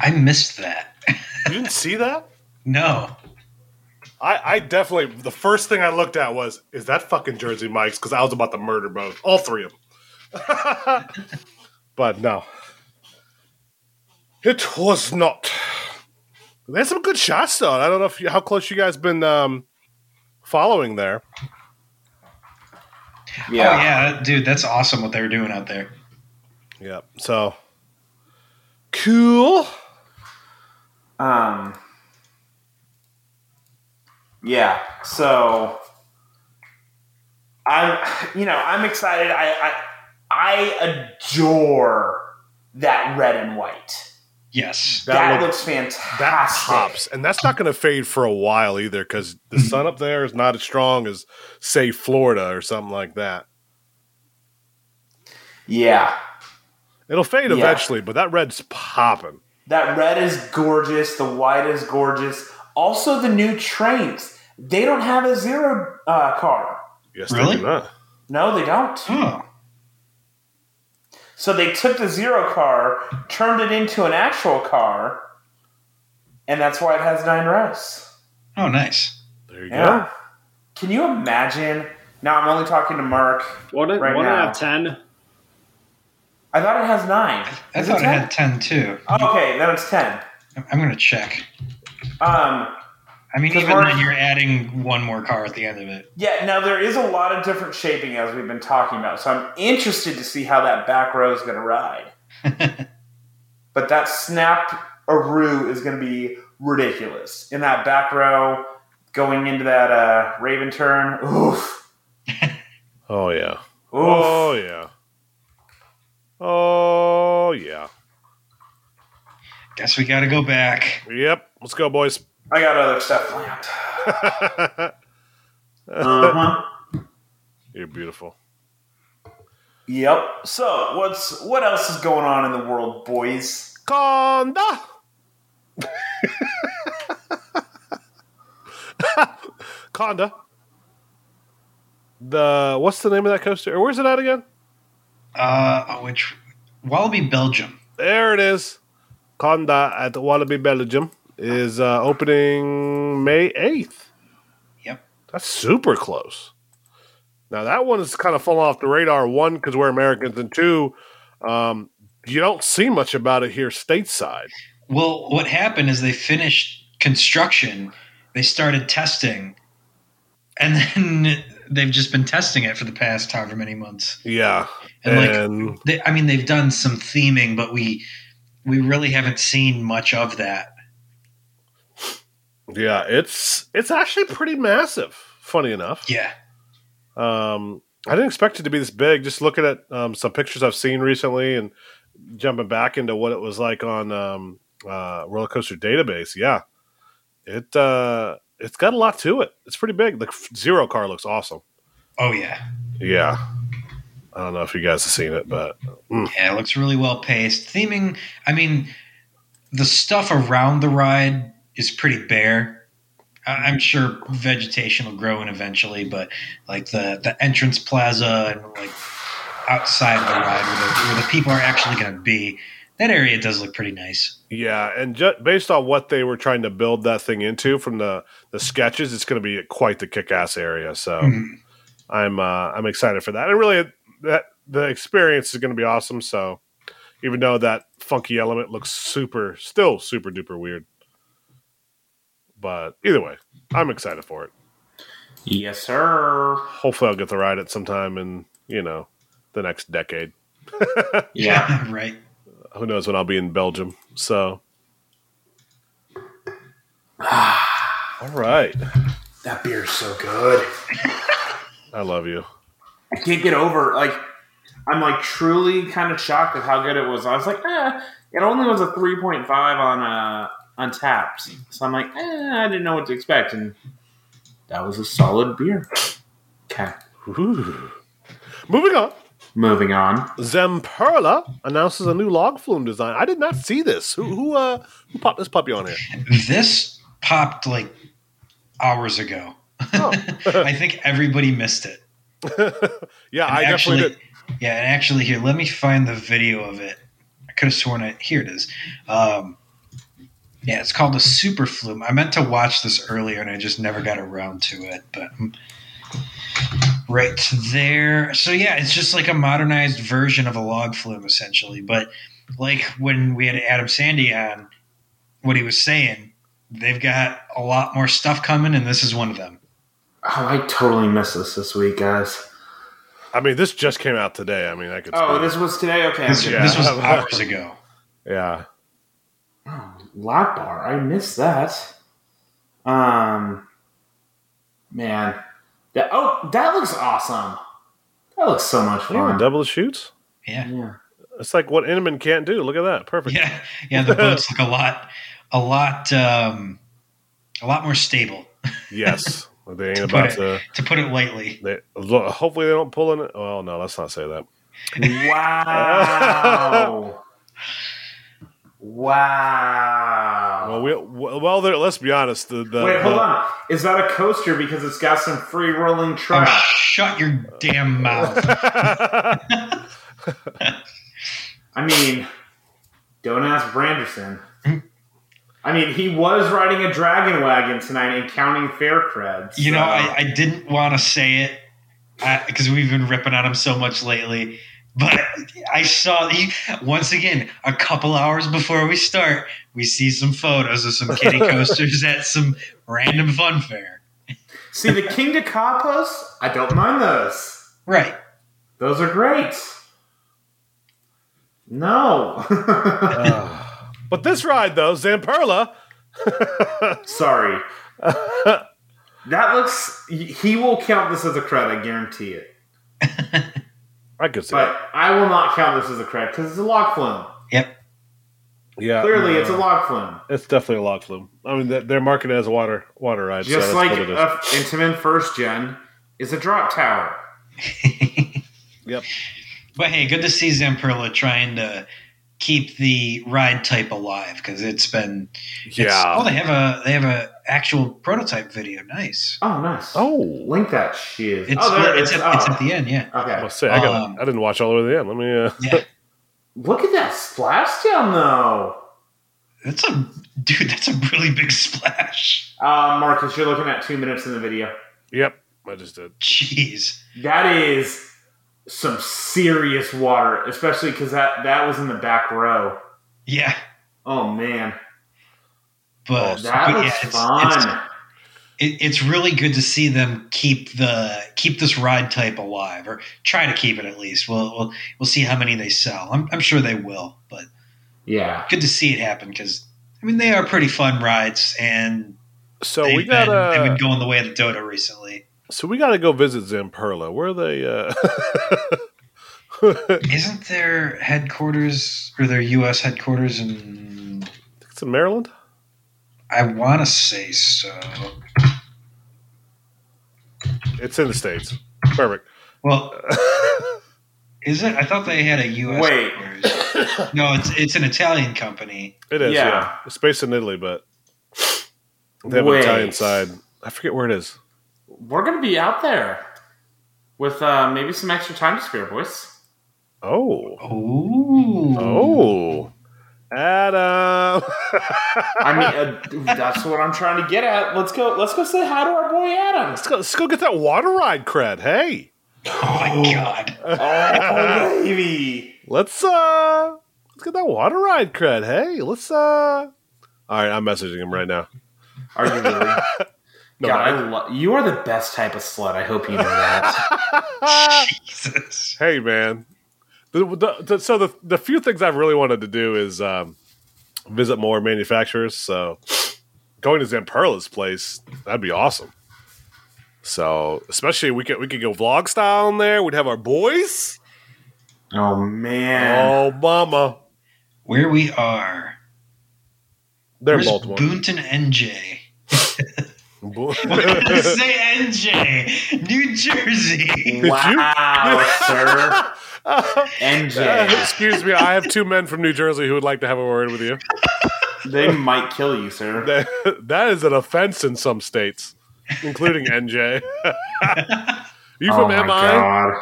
I missed that. You didn't see that? no. I, I definitely. The first thing I looked at was, is that fucking Jersey Mike's? Because I was about to murder both, all three of them. but no, it was not. They had some good shots though. I don't know if you, how close you guys been um, following there. Oh, yeah, dude, that's awesome what they were doing out there. Yeah. So cool. Um. Yeah. So I'm, you know, I'm excited. I, I, I adore that red and white. Yes. That That, look- looks fantastic. That pops, and that's not going to fade for a while either, because the sun up there is not as strong as, say, Florida or something like that. Yeah. It'll fade Yeah. eventually, but that red's popping. That red is gorgeous. The white is gorgeous. Also, the new trains. They don't have a zero uh, car. Yes, Really? they do not. No, they don't. Oh. So they took the zero car, turned it into an actual car, and that's why it has nine rows. Oh, nice. There you Yeah. Can you imagine? Now I'm only talking to Mark. One, Right one now. out of ten. I thought it has nine. I Is thought it 10? had 10 too. Okay, then it's ten. I'm going to check. Um, I mean, even then, you're adding one more car at the end of it. yeah. Now there is a lot of different shaping as we've been talking about, so I'm interested to see how that back row is going to ride. But that snap aroo is going to be ridiculous in that back row going into that uh, Raven turn. Oof. Oh yeah. Oof. Oh yeah. Oh Oh yeah. Guess we got to go back. Yep. Let's go, boys. I got other stuff planned. Uh huh. You're beautiful. Yep. So what's what else is going on in the world, boys? Kondaa. Kondaa. The what's the name of that coaster? Or where's it at again? Uh, which Walibi, Belgium. There it is. Kondaa at Walibi, Belgium is uh, opening May 8th. Yep. That's super close. Now, that one is kind of falling off the radar. One, because we're Americans, and two, um, you don't see much about it here stateside. Well, what happened is they finished construction, they started testing, and then they've just been testing it for the past however many months. Yeah. And, like, They, I mean, they've done some theming, but we we really haven't seen much of that. Yeah, it's it's actually pretty massive, funny enough. Yeah. Um, I didn't expect it to be this big. Just looking at um, some pictures I've seen recently and jumping back into what it was like on um, uh, Roller Coaster Database. Yeah, it uh, it's got a lot to it. It's pretty big. The Zero car looks awesome. Oh yeah. Yeah, I don't know if you guys have seen it, but mm, Yeah, it looks really well paced. Theming, I mean, the stuff around the ride is pretty bare. I'm sure vegetation will grow in eventually, but like the the entrance plaza and like outside of the ride where the, where the people are actually going to be, that area does look pretty nice. yeah, and ju- based on what they were trying to build that thing into from the the sketches, it's going to be quite the kick ass area. So. Mhm. I'm uh, I'm excited for that. And really, that the experience is going to be awesome. So, even though that funky element looks super, still super duper weird, but either way, I'm excited for it. Yes, sir. Hopefully, I'll get to ride it sometime in you know the next decade. Yeah. right. Who knows when I'll be in Belgium? So, all right, that beer's so good. I love you. I can't get over like I'm like truly kind of shocked at how good it was. I was like, eh, it only was a 3.5 on uh Untappd. So I'm like, eh, I didn't know what to expect, and that was a solid beer. Okay, Ooh. Moving on. moving on. Zamperla announces a new log flume design. I did not see this. Who who uh who popped this puppy on here? This popped like hours ago. Oh. I think everybody missed it. yeah, And I actually, definitely did. Yeah, and actually, here, let me find the video of it. I could have sworn it. Here it is. Um, yeah, it's called a super flume. I meant to watch this earlier, and I just never got around to it. But right there. So yeah, it's just like a modernized version of a log flume, essentially. But like when we had Adam Sandy on, what he was saying, they've got a lot more stuff coming, and this is one of them. Oh, I totally missed this this week, guys. I mean, this just came out today. I mean, I could. Oh, see it. this was today. Okay, This, Yeah. this was hours ago. yeah. Lap bar. I missed that. Um, man, that oh, that looks awesome. That looks so much Yeah, fun. double shoots. Yeah. Yeah. It's like what Inman can't do. Look at that. Perfect. Yeah, yeah. The boats look a lot, a lot, um, a lot more stable. Yes. they ain't To about put to. To put it lightly. They, lo- hopefully, they don't pull in it. Well, no, let's not say that. Wow. wow. Well, we, well, there. Let's be honest. The, the, Wait, hold the- on. Is that a coaster because it's got some free rolling Oh, shut your damn mouth! I mean, don't ask Branderson. I mean, he was riding a dragon wagon tonight and counting fair creds. You know, I, I didn't want to say it because we've been ripping on him so much lately. But I saw he once again a couple hours before we start. We see some photos of some kitty coasters at some random fun fair. see the King de Capos. I don't mind those. Right. Those are great. No. Uh, but this ride, though, Zamperla. Sorry. That looks. He will count this as a cred. I guarantee it. I could see But I will not count this as a cred because it's a lock flume. Yep. Yeah, Clearly, it's a log flume. It's definitely a log flume. I mean, they're- they're marketed as a water water ride. so Just that's like what it is. uh, Intamin First Gen is a drop tower. Yep. But hey, good to see Zamperla trying to keep the ride type alive because it's been. it's- Yeah. oh, they have a they have a actual prototype video. Nice. Oh, nice. Oh, Link that shit. It's oh, there it it's, is. at, it's Oh, at the end. Yeah. I okay. must say, I got. Um, I didn't watch all the way to the end. Let me. Uh, Yeah. Look at that splashdown, though. That's a dude. That's a really big splash. Uh, Marcus, you're looking at two minutes in the video. yep, I just did. Jeez. That is some serious water, especially because that, that was in the back row. Yeah. Oh, man. But, That but was yeah, it's, fun. it's it, it's really good to see them keep the keep this ride type alive or try to keep it at least. We'll we'll, we'll see how many they sell. I'm, I'm sure they will, but yeah. good to see it happen because I mean they are pretty fun rides and So they've, we got been, they've been going the way of the dodo recently. So we got to go visit Zamperla. Where are they? Uh... Isn't their headquarters or their U.S. headquarters in? it's in Maryland. I want to say so. It's in the states. Perfect. Well, is it? I thought they had a U.S. Wait. headquarters. No, it's it's an Italian company. It is. Yeah. Yeah. It's based in Italy, but they have Wait. an Italian side. I forget where it is. We're going to be out there with uh, maybe some extra time to spare, boys. Oh. Ooh. Oh. Adam. I mean, uh, that's what I'm trying to get at. Let's go. Let's go say hi to our boy Adam. let's go. Let's go get that water ride cred. Hey, Oh my god. Oh, baby. let's uh, let's get that water ride cred. Hey, let's uh. All right, I'm messaging him right now. Are you really? No, God, I- I lo- you are the best type of slut. I hope you know that. Jesus. hey, man. The, the, the, so the the few things I've really wanted to do is um, visit more manufacturers. So going to Zamperla's place that'd be awesome. So especially we could we could go vlog style in there. We'd have our boys. oh man. Oh, mama, Where we are. they're in Where's Baltimore. Boonton, NJ? Bo- Say NJ, New Jersey. Wow, sir. Uh, NJ. excuse me, I have two men from New Jersey who would like to have a word with you. They might kill you, sir. That, that is an offense in some states, including NJ. you oh from my MI? god.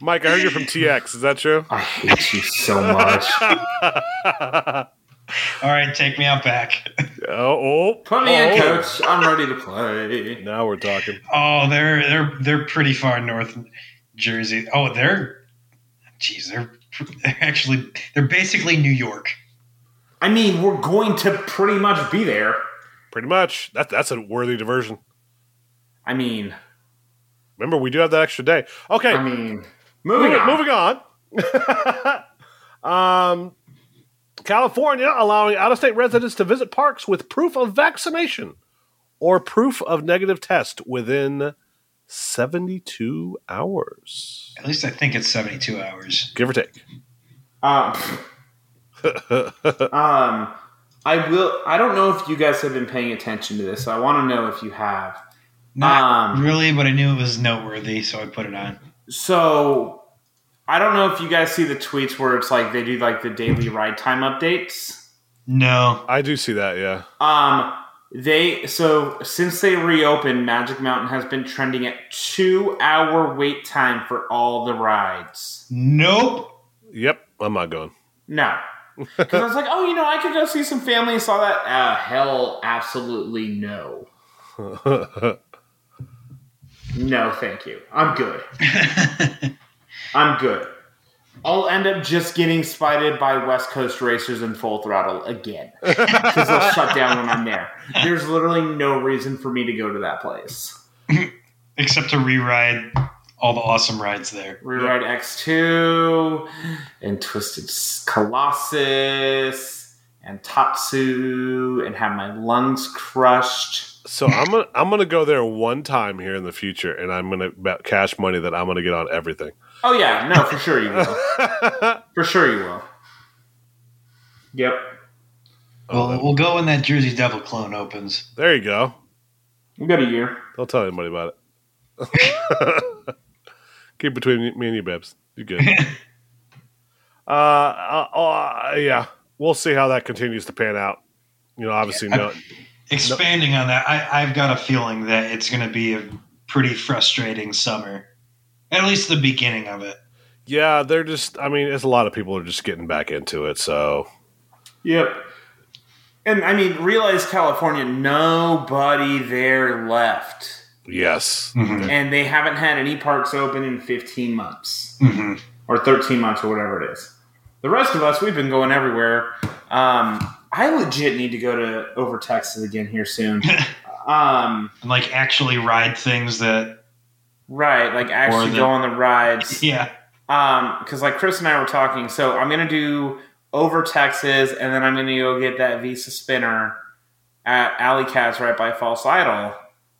Mike, I heard you're from TX. Is that true? I hate you so much. All right, take me out back. oh, oh, Put me in, oh. coach. I'm ready to play. Now we're talking. Oh, they're they're they're pretty far north Jersey. Oh, they're jeez, they're they're actually they're basically New York. I mean, we're going to pretty much be there. Pretty much. That, that's a worthy diversion. I mean, Remember, we do have that extra day. Okay, I mean, moving on. moving on. um, California allowing out of state residents to visit parks with proof of vaccination or proof of negative test within 72 hours, At least I think it's seventy two hours. give or take. Um, um, I will. I don't know if you guys have been paying attention to this. So I want to know if you have. Not Um, really, but I knew it was noteworthy, so I put it on. So I don't know if you guys see the tweets where it's like they do like the daily ride time updates. No. I do see that, yeah. Um, they so since they reopened, Magic Mountain has been trending at two hour wait time for all the rides. Nope. Yep, I'm not going. No. Because I was like, oh, you know, I could go see some family and saw that. Uh, hell, absolutely no. No, thank you. I'm good. I'm good. I'll end up just getting spited by West Coast racers in full throttle again because they'll shut down when I'm there. There's literally no reason for me to go to that place. Except to re-ride all the awesome rides there. Rewrite X2 and Twisted Colossus and Tatsu and have my lungs crushed. So I'm gonna I'm gonna go there one time here in the future, and I'm gonna bet cash money that I'm gonna get on everything. Oh yeah, no, for sure you will. for sure you will. Yep. Oh, Well, we'll go when that Jersey Devil clone opens. there you go. We got a year. Don't tell anybody about it. Keep between me and you, Babs. You good? uh, uh, uh, yeah, we'll see how that continues to pan out. You know, obviously, no. Expanding on that, I, I've got a feeling that it's going to be a pretty frustrating summer. At least the beginning of it. Yeah, they're just. I mean, it's a lot of people are just getting back into it. So Yep. And I mean, realize California, nobody there left. yes, Mm-hmm. And they haven't had any parks open in 15 months Mm-hmm. or 13 months or whatever it is. The rest of us, we've been going everywhere. Um, I legit need to go to over Texas again here soon. um, And like actually ride things that, right, like actually the- go on the rides. yeah. Um, because like Chris and I were talking, so I'm gonna do over Texas, and then I'm gonna go get that Visa spinner at Alley Cats right by False Idol,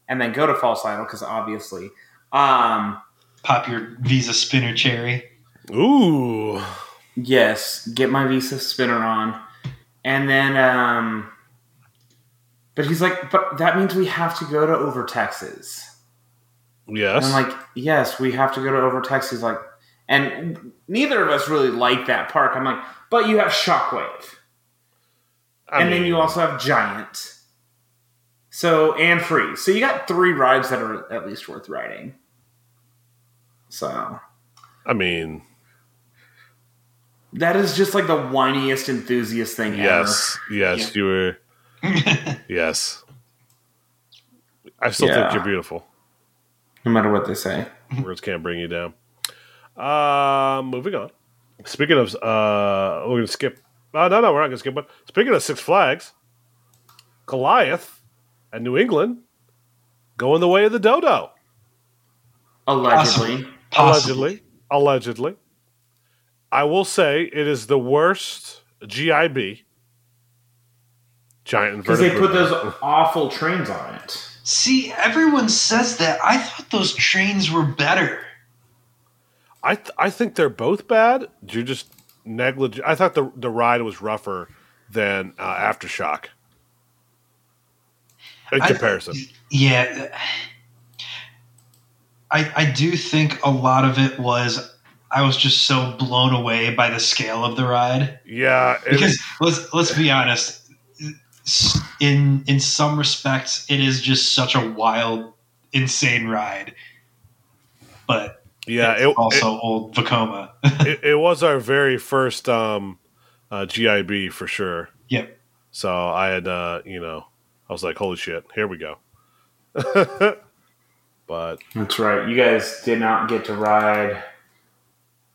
and then go to False Idol because obviously, um, Pop your Visa spinner cherry. ooh, yes, get my Visa spinner on, and then, um, but he's like, but that means we have to go to over Texas. Yes, And I'm like, yes, we have to go to over Texas. He's like, and neither of us really like that park. I'm like, but you have Shockwave. I and then you also have Giant. So and free. So you got three rides that are at least worth riding. So I mean, that is just like the whiniest enthusiast thing ever. yes, yes, you were, yes. I still Yeah. think you're beautiful. Ever. No matter what they say. Words can't bring you down. Uh, moving on. Speaking of, uh, we're gonna skip. Uh, no, no, we're not gonna skip. But speaking of Six Flags, Goliath and New England going the way of the dodo. Allegedly. Allegedly, allegedly. I will say it is the worst GIB. Giant Because they put those awful trains on it. See, everyone says that. I thought those trains were better. I th- I think they're both bad. You're just negligent. I thought the the ride was rougher than uh, aftershock. In I- comparison, Yeah. I I do think a lot of it was I was just so blown away by the scale of the ride. yeah, Because let's let's be honest, in in some respects, it is just such a wild, insane ride. But yeah. it's It, also old Vekoma. it, it, it was our very first um, uh, GIB for sure. yep. So I had, uh, you know, I was like, "Holy shit, here we go." but That's right. You guys did not get to ride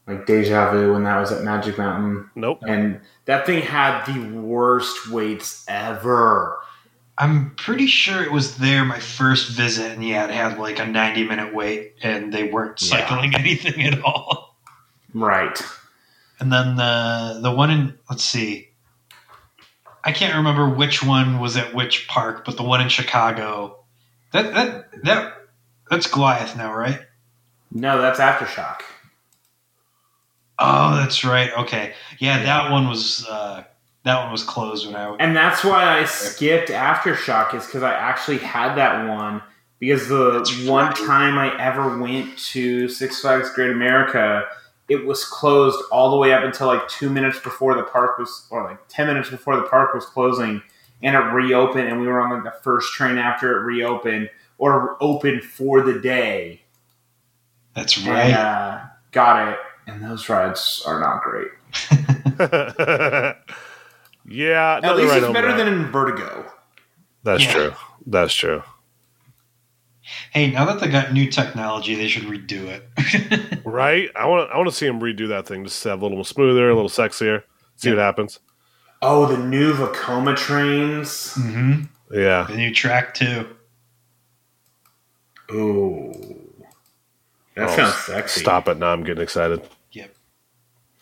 like Deja Vu when that was at Magic Mountain. nope. And that thing had the worst waits ever. I'm pretty sure it was there my first visit, and yeah, it had like a 90 minute wait, and they weren't Yeah. cycling anything at all. Right. And then the the one in let's see, I can't remember which one was at which park, but the one in Chicago, that that that that's Goliath now, right? No, that's Aftershock. Oh, that's right. Okay, yeah, that one was uh, that one was closed when I. And that's why I skipped Aftershock is because I actually had that one because the That's one right. time I ever went to Six Flags Great America, it was closed all the way up until like two minutes before the park was, or like ten minutes before the park was closing, and it reopened, and we were on like the first train after it reopened or opened for the day, That's and right. uh, got it. And those rides are not great. yeah, At least right it's better that. than Invertigo. That's Yeah. true. That's true. Hey, now that they got new technology, they should redo it. Right? I want to. I want to see them redo that thing just to have a little smoother, a little sexier. See what happens. Oh, the new Vekoma trains. mm-hmm. Yeah. The new track too. Ooh. That Oh, sounds sexy. Stop it! Now I'm getting excited.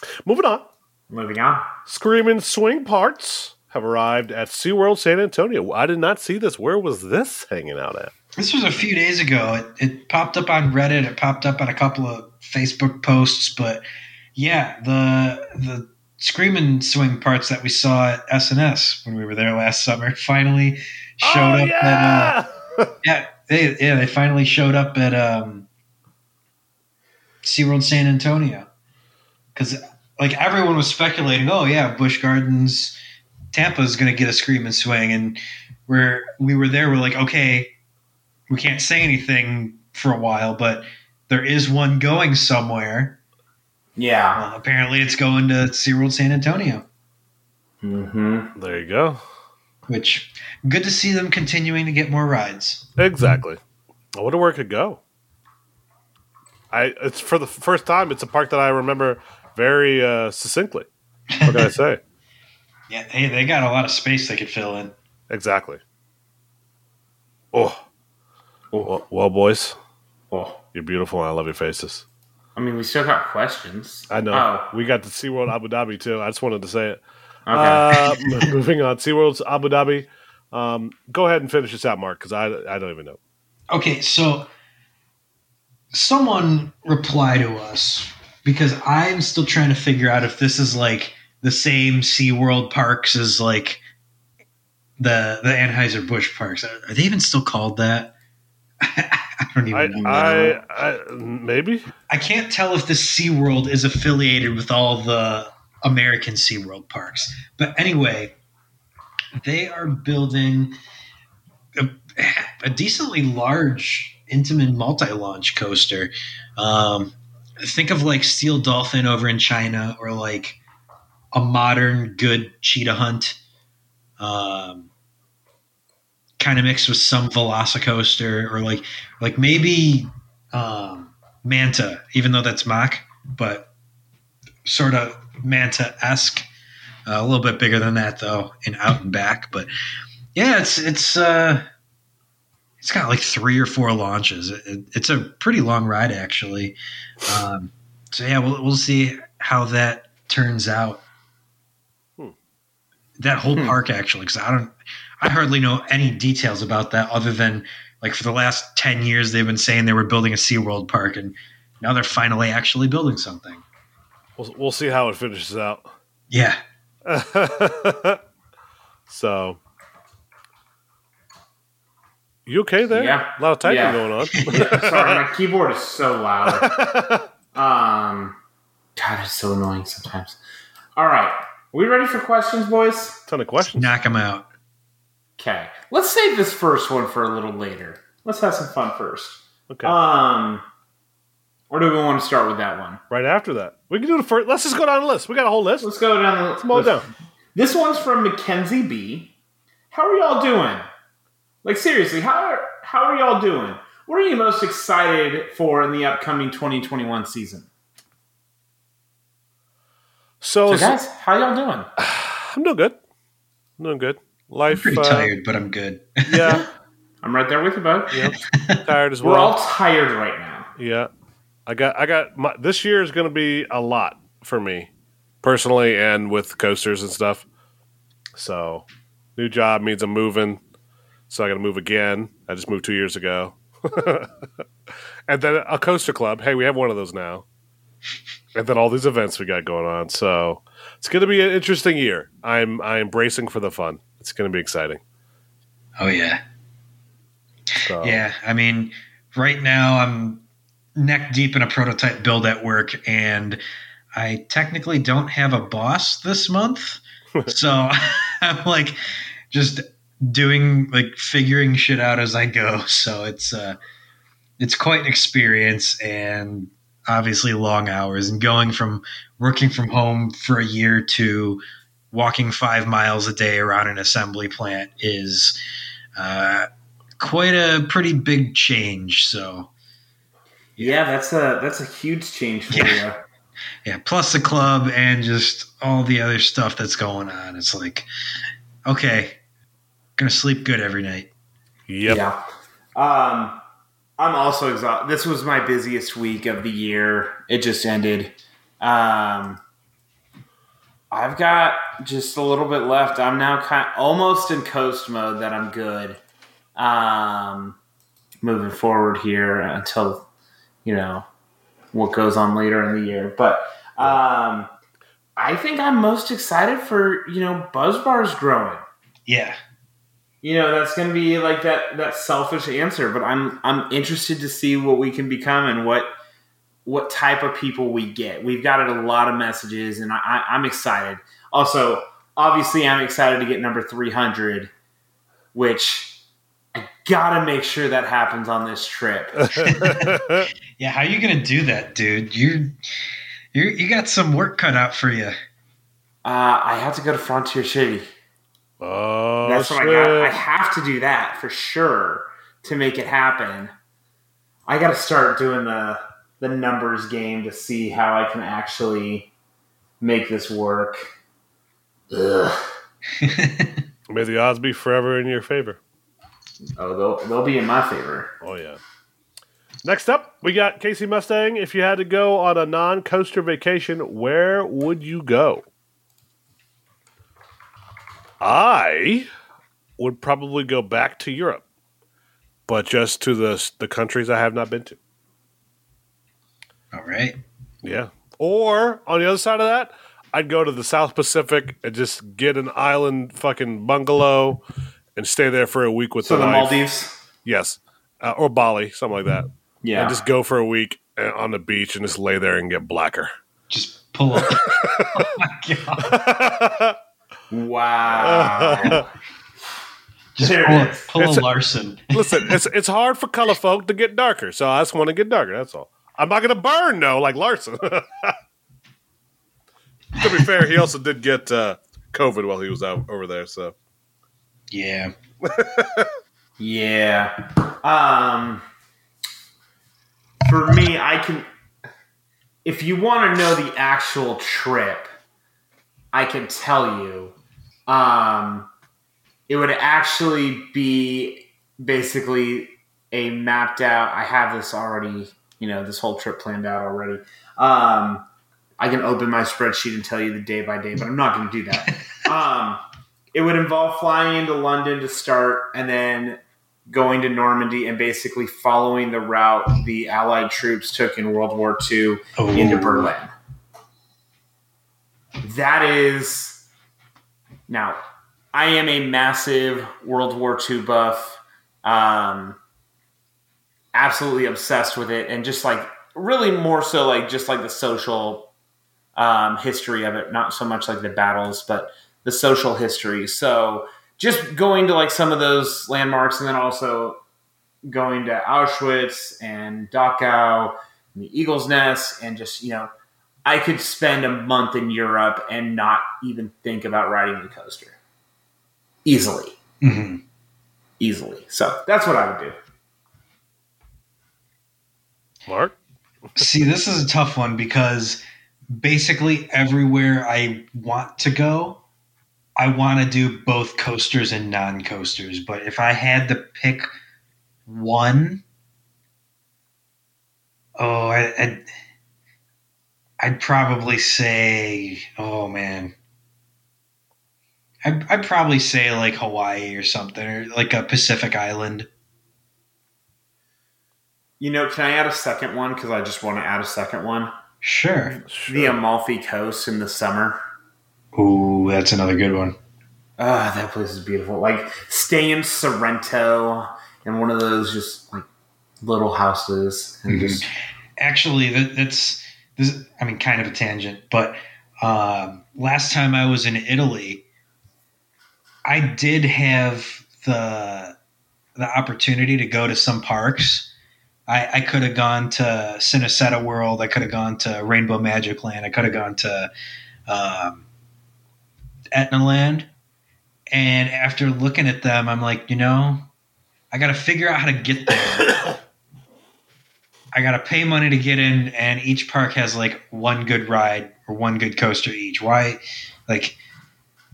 Yep. Moving on. Moving on. Screaming Swing Parts have arrived at SeaWorld San Antonio. I did not see this. Where was this hanging out at? This was a few days ago. It, it popped up on Reddit. It popped up on a couple of Facebook posts. But yeah, the the screaming swing parts that we saw at S&S when we were there last summer finally showed oh, up. Yeah! At, uh, yeah, they yeah they finally showed up at um, SeaWorld San Antonio because like everyone was speculating. Oh yeah, Busch Gardens, Tampa is going to get a scream and swing, and we're we were there. We're like, okay, we can't say anything for a while, but there is one going somewhere. Yeah. Uh, apparently, it's going to SeaWorld San Antonio, Mm-hmm. there you go. which good to see them continuing to get more rides. Exactly. I wonder where it could go. I it's for the first time. It's a park that I remember very uh, succinctly. What can I say? Yeah, hey, they got a lot of space they could fill in. Exactly. Oh, well, well, boys, Oh. you're beautiful. and I love your faces. I mean, we still got questions. I know. Oh, We got to SeaWorld Abu Dhabi too. I just wanted to say it. okay. Uh, m- moving on. SeaWorld's Abu Dhabi. Um, go ahead and finish this out, Mark, because I, I don't even know. Okay, so someone reply to us because I'm still trying to figure out if this is like the same SeaWorld parks as like the the Anheuser Busch parks. Are, they even still called that? I don't even I, know. I, I maybe. I can't tell if the SeaWorld is affiliated with all the American SeaWorld parks. But anyway, they are building a, a decently large Intamin multi-launch coaster. Um, think of like Steel Dolphin over in China or like a modern good cheetah hunt. Um, kind of mixed with some Velocicoaster or like like maybe um, Manta, even though that's mock, but sort of Manta esque. Uh, a little bit bigger than that though, and out and back. But yeah, it's it's uh, it's got like three or four launches. It, it, it's a pretty long ride actually. Um, so yeah, we'll we'll see how that turns out. Hmm. That whole Hmm. park actually, because I don't, I hardly know any details about that other than like for the last 10 years they've been saying they were building a SeaWorld park and now they're finally actually building something. We'll, we'll see how it finishes out. Yeah. so, you okay there? Yeah. A lot of typing Yeah. going on. Sorry, my keyboard is so loud. Um, God, it's so annoying sometimes. All right, Are we ready for questions, boys? Ton of questions. Knock them out. Okay, let's save this first one for a little later. Let's have some fun first. Okay. Um, or do we want to start with that one? right after that, we can do the first. Let's just go down the list. We got a whole list. Let's go down the Let's mow down. This one's from Mackenzie B. How are y'all doing? Like seriously, how are how are y'all doing? What are you most excited for in the upcoming 2021 season? So, So guys, how y'all doing? I'm doing good. I'm doing good. I'm Life. pretty uh, tired, but I'm good. Yeah. I'm right there with you, bud. yeah. Tired as well. We're all tired right now. Yeah, I got I got my, this year is going to be a lot for me personally and with coasters and stuff. So, new job means I'm moving, so I got to move again. I just moved two years ago, and then a coaster club. Hey, we have one of those now, and then all these events we got going on. So it's going to be an interesting year. I'm I'm bracing for the fun. It's going to be exciting. Oh yeah. So, Yeah, I mean, right now I'm neck deep in a prototype build at work, and I technically don't have a boss this month, so I'm like just doing like figuring shit out as I go. So it's uh, it's quite an experience, and obviously long hours, and going from working from home for a year to walking five miles a day around an assembly plant is. Uh, quite a pretty big change. So Yeah, that's a that's a huge change for Yeah. yeah, plus the club and just all the other stuff that's going on. It's like, okay, gonna sleep good every night. you. Yep. Yeah. Um, I'm also exhausted. This was my busiest week of the year. It just ended. Um, I've got just a little bit left. I'm now kind of almost in coast mode that I'm good. Um, moving forward here until you know what goes on later in the year. But um, I think I'm most excited for you know Buzzed Bars growing. Yeah. You know that's going to be like that that selfish answer, but I'm I'm interested to see what we can become and what what type of people we get. We've got a lot of messages, and I, I'm excited. Also, obviously, I'm excited to get number 300, which I gotta make sure that happens on this trip. Yeah, how you gonna do that, dude? You you you got some work cut out for you. Uh, I have to go to Frontier City. Oh, That's shit. what I got. I have to do that for sure to make it happen. I got to start doing the the numbers game to see how I can actually make this work. Ugh. May the odds be forever in your favor. Oh, they'll they'll be in my favor. Oh yeah. Next up, we got Casey Mustang. If you had to go on a non-coaster vacation, where would you go? I would probably go back to Europe, but just to the the countries I have not been to. All right. Yeah. Or on the other side of that, I'd go to the South Pacific and just get an island fucking bungalow and stay there for a week with So the, the. Maldives. Yes. Uh, or Bali, something like that. Yeah. And just go for a week uh, on the beach and just lay there and get blacker. Just pull up. oh my god. wow. Just There pull, it is. pull It's a a- Larson. Listen, it's it's hard for color folk to get darker, so I just want to get darker. That's all. I'm not going to burn, no, like Larson. to be fair, he also did get uh, COVID while he was out over there. So Yeah. Yeah. Um, for me, I can. If you want to know the actual trip, I can tell you. Um, it would actually be basically a mapped out. I have this already. You know, this whole trip planned out already. Um, I can open my spreadsheet and tell you the day by day, but I'm not going to do that. um, it would involve flying into London to start and then going to Normandy and basically following the route the Allied troops took in World War II Oh. into Berlin. That is now. I am a massive World War II buff. Um, absolutely obsessed with it, and just like really more so like just like the social um, history of it, not so much like the battles, but the social history. So just going to like some of those landmarks, and then also going to Auschwitz and Dachau, and the Eagle's Nest, and just you know, I could spend a month in Europe and not even think about riding the coaster easily, hmm easily. So that's what I would do. Mark, See, this is a tough one because basically everywhere I want to go, I want to do both coasters and non coasters. But if I had to pick one, oh, I, I'd, I'd probably say, oh man. I'd, I'd probably say like Hawaii or something, or like a Pacific island. You know, can I add a second one? Because I just want to add a second one. Sure. The Amalfi Coast in the summer. Ooh, that's another good one. Ah, that place is beautiful. Like stay in Sorrento in one of those just like little houses and Mhm. just actually that, that's this is- i mean kind of a tangent but um, last time i was in italy i did have the the opportunity to go to some parks. I, I could have gone to Cinecittà world. I could have gone to rainbow magic land. I could have gone to um, etna land. And after looking at them i'm like you know i got to figure out how to get there I gotta pay money to get in, and each park has like one good ride or one good coaster each. Why? Like,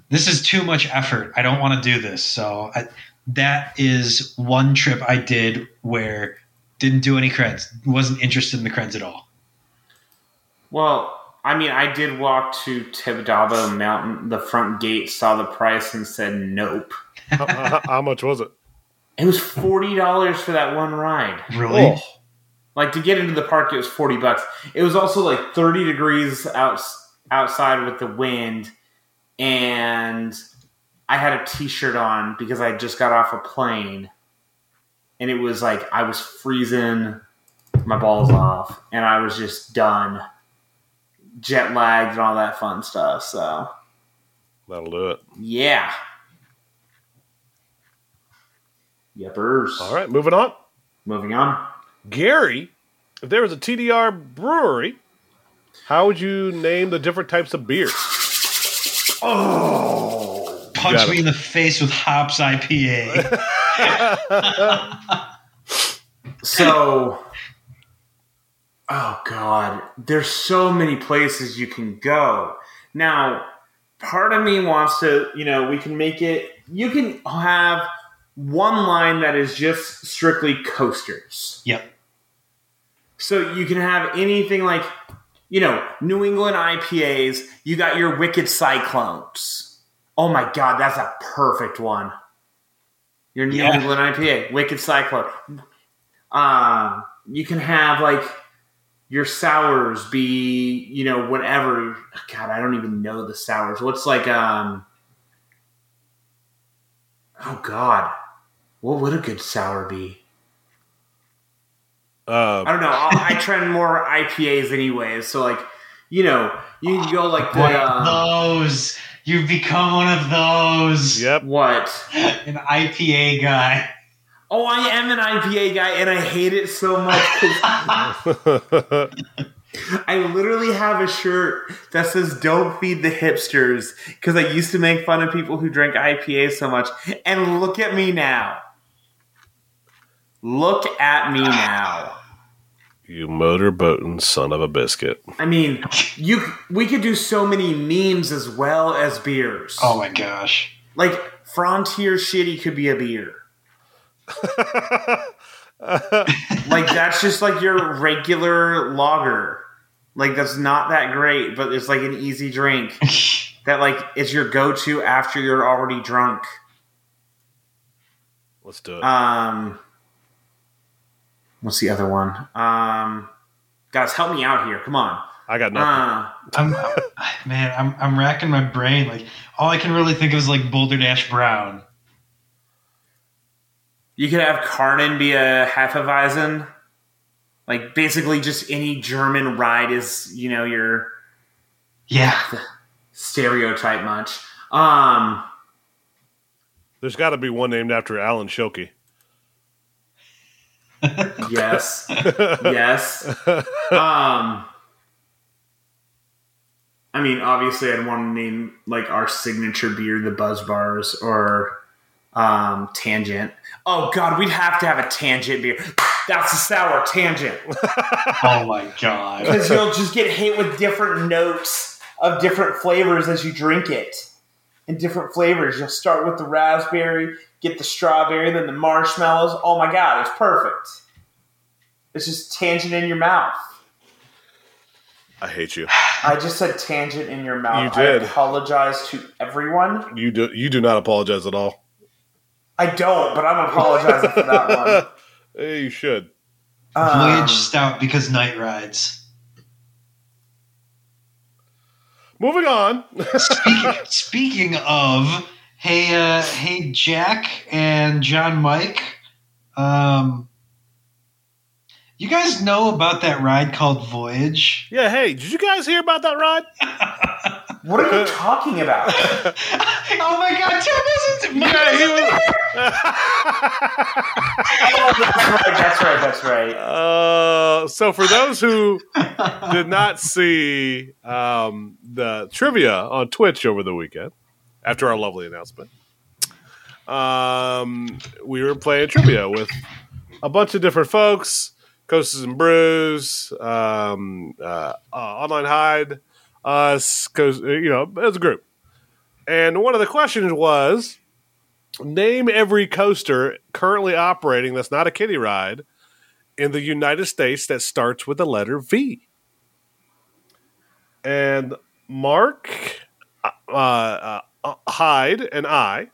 this is too much effort. I don't want to do this. So I, that is one trip I did where didn't do any creds. Wasn't interested in the creds at all. well, I mean, I did walk to Tibidabo Mountain, the front gate, saw the price, and said nope. how, how- how much was it? It was forty dollars for that one ride. Really? Oh, Like to get into the park, it was forty bucks. It was also like thirty degrees out outside with the wind, and I had a T-shirt on because I just got off a plane, and it was like I was freezing my balls off, and I was just done, jet lagged and all that fun stuff. So that'll do it. yeah, yepers. All right, moving on. moving on. Gary, if there was a TDR brewery, how would you name the different types of beer? Oh, Punch me it. in the face with hops IPA. so oh god there's so many places you can go now part of me wants to you know we can make it you can have one line that is just strictly coasters yep. So you can have anything like you know new england ipas you got your wicked cyclones. Oh my god that's a perfect one. Your new Yeah. england ipa wicked cyclone. Um, you can have like your sours be you know whatever. God i don't even know the sours. What's like um oh god what would a good sour be I Uh, don't know. I, I trend more IPAs anyways. So like, you know, you can go like the One um, those. You've become one of those. yep. what? An IPA guy. Oh, I am an IPA guy, and I hate it so much. I literally have a shirt that says "Don't feed the hipsters" because I used to make fun of people who drank IPA so much. And look at me now. Look at me now. You motorboating son of a biscuit. I mean, you we could do so many memes as well as beers. Oh my gosh. Like Frontier Shitty could be a beer. Like that's just like your regular lager. Like that's not that great, but it's like an easy drink that like is your go-to after you're already drunk. Let's do it. Um What's the other one? Um Guys, help me out here. Come on. I got nothing. Uh, I'm man, I'm I'm racking my brain. Like all I can really think of is like Boulder Dash Brown. you could have Karnan be a Hefeweizen. Like basically just any German ride is, you know, your Yeah. stereotype much. Um There's got to be one named after Alan Schilke. Yes. yes. Um I mean, obviously I'd want to name like our signature beer the Buzzed Bars or um Tangent. Oh god, we'd have to have a Tangent beer. That's a sour Tangent. Oh my god. Because you'll just get hit with different notes of different flavors as you drink it. In different flavors. You'll start with the raspberry, get the strawberry, then the marshmallows. Oh my god, it's perfect. It's just tangent in your mouth. I hate you. I just said tangent in your mouth. You did. I apologize to everyone. You do. You do not apologize at all. I don't, but I'm apologizing for that one. Hey, you should. Um, Voyage Stout because night rides. Moving on. Speaking, speaking of, hey, uh, hey, Jack and John Mike, um, you guys know about that ride called Voyage? yeah. Hey, did you guys hear about that ride? what are you talking about? oh my God, Tim wasn't. Mike Yeah, he wasn't was. oh, that's right. That's right. That's right. Uh, so for those who did not see um, the trivia on Twitch over the weekend, after our lovely announcement, um, we were playing trivia with a bunch of different folks, Coasters and Brews, um, uh, uh, Online Hide, us, Coast, you know, as a group. And one of the questions was name every coaster currently operating that's not a kiddie ride in the United States that starts with the letter V. and Mark, uh, uh, uh, Uh, Hyde, and I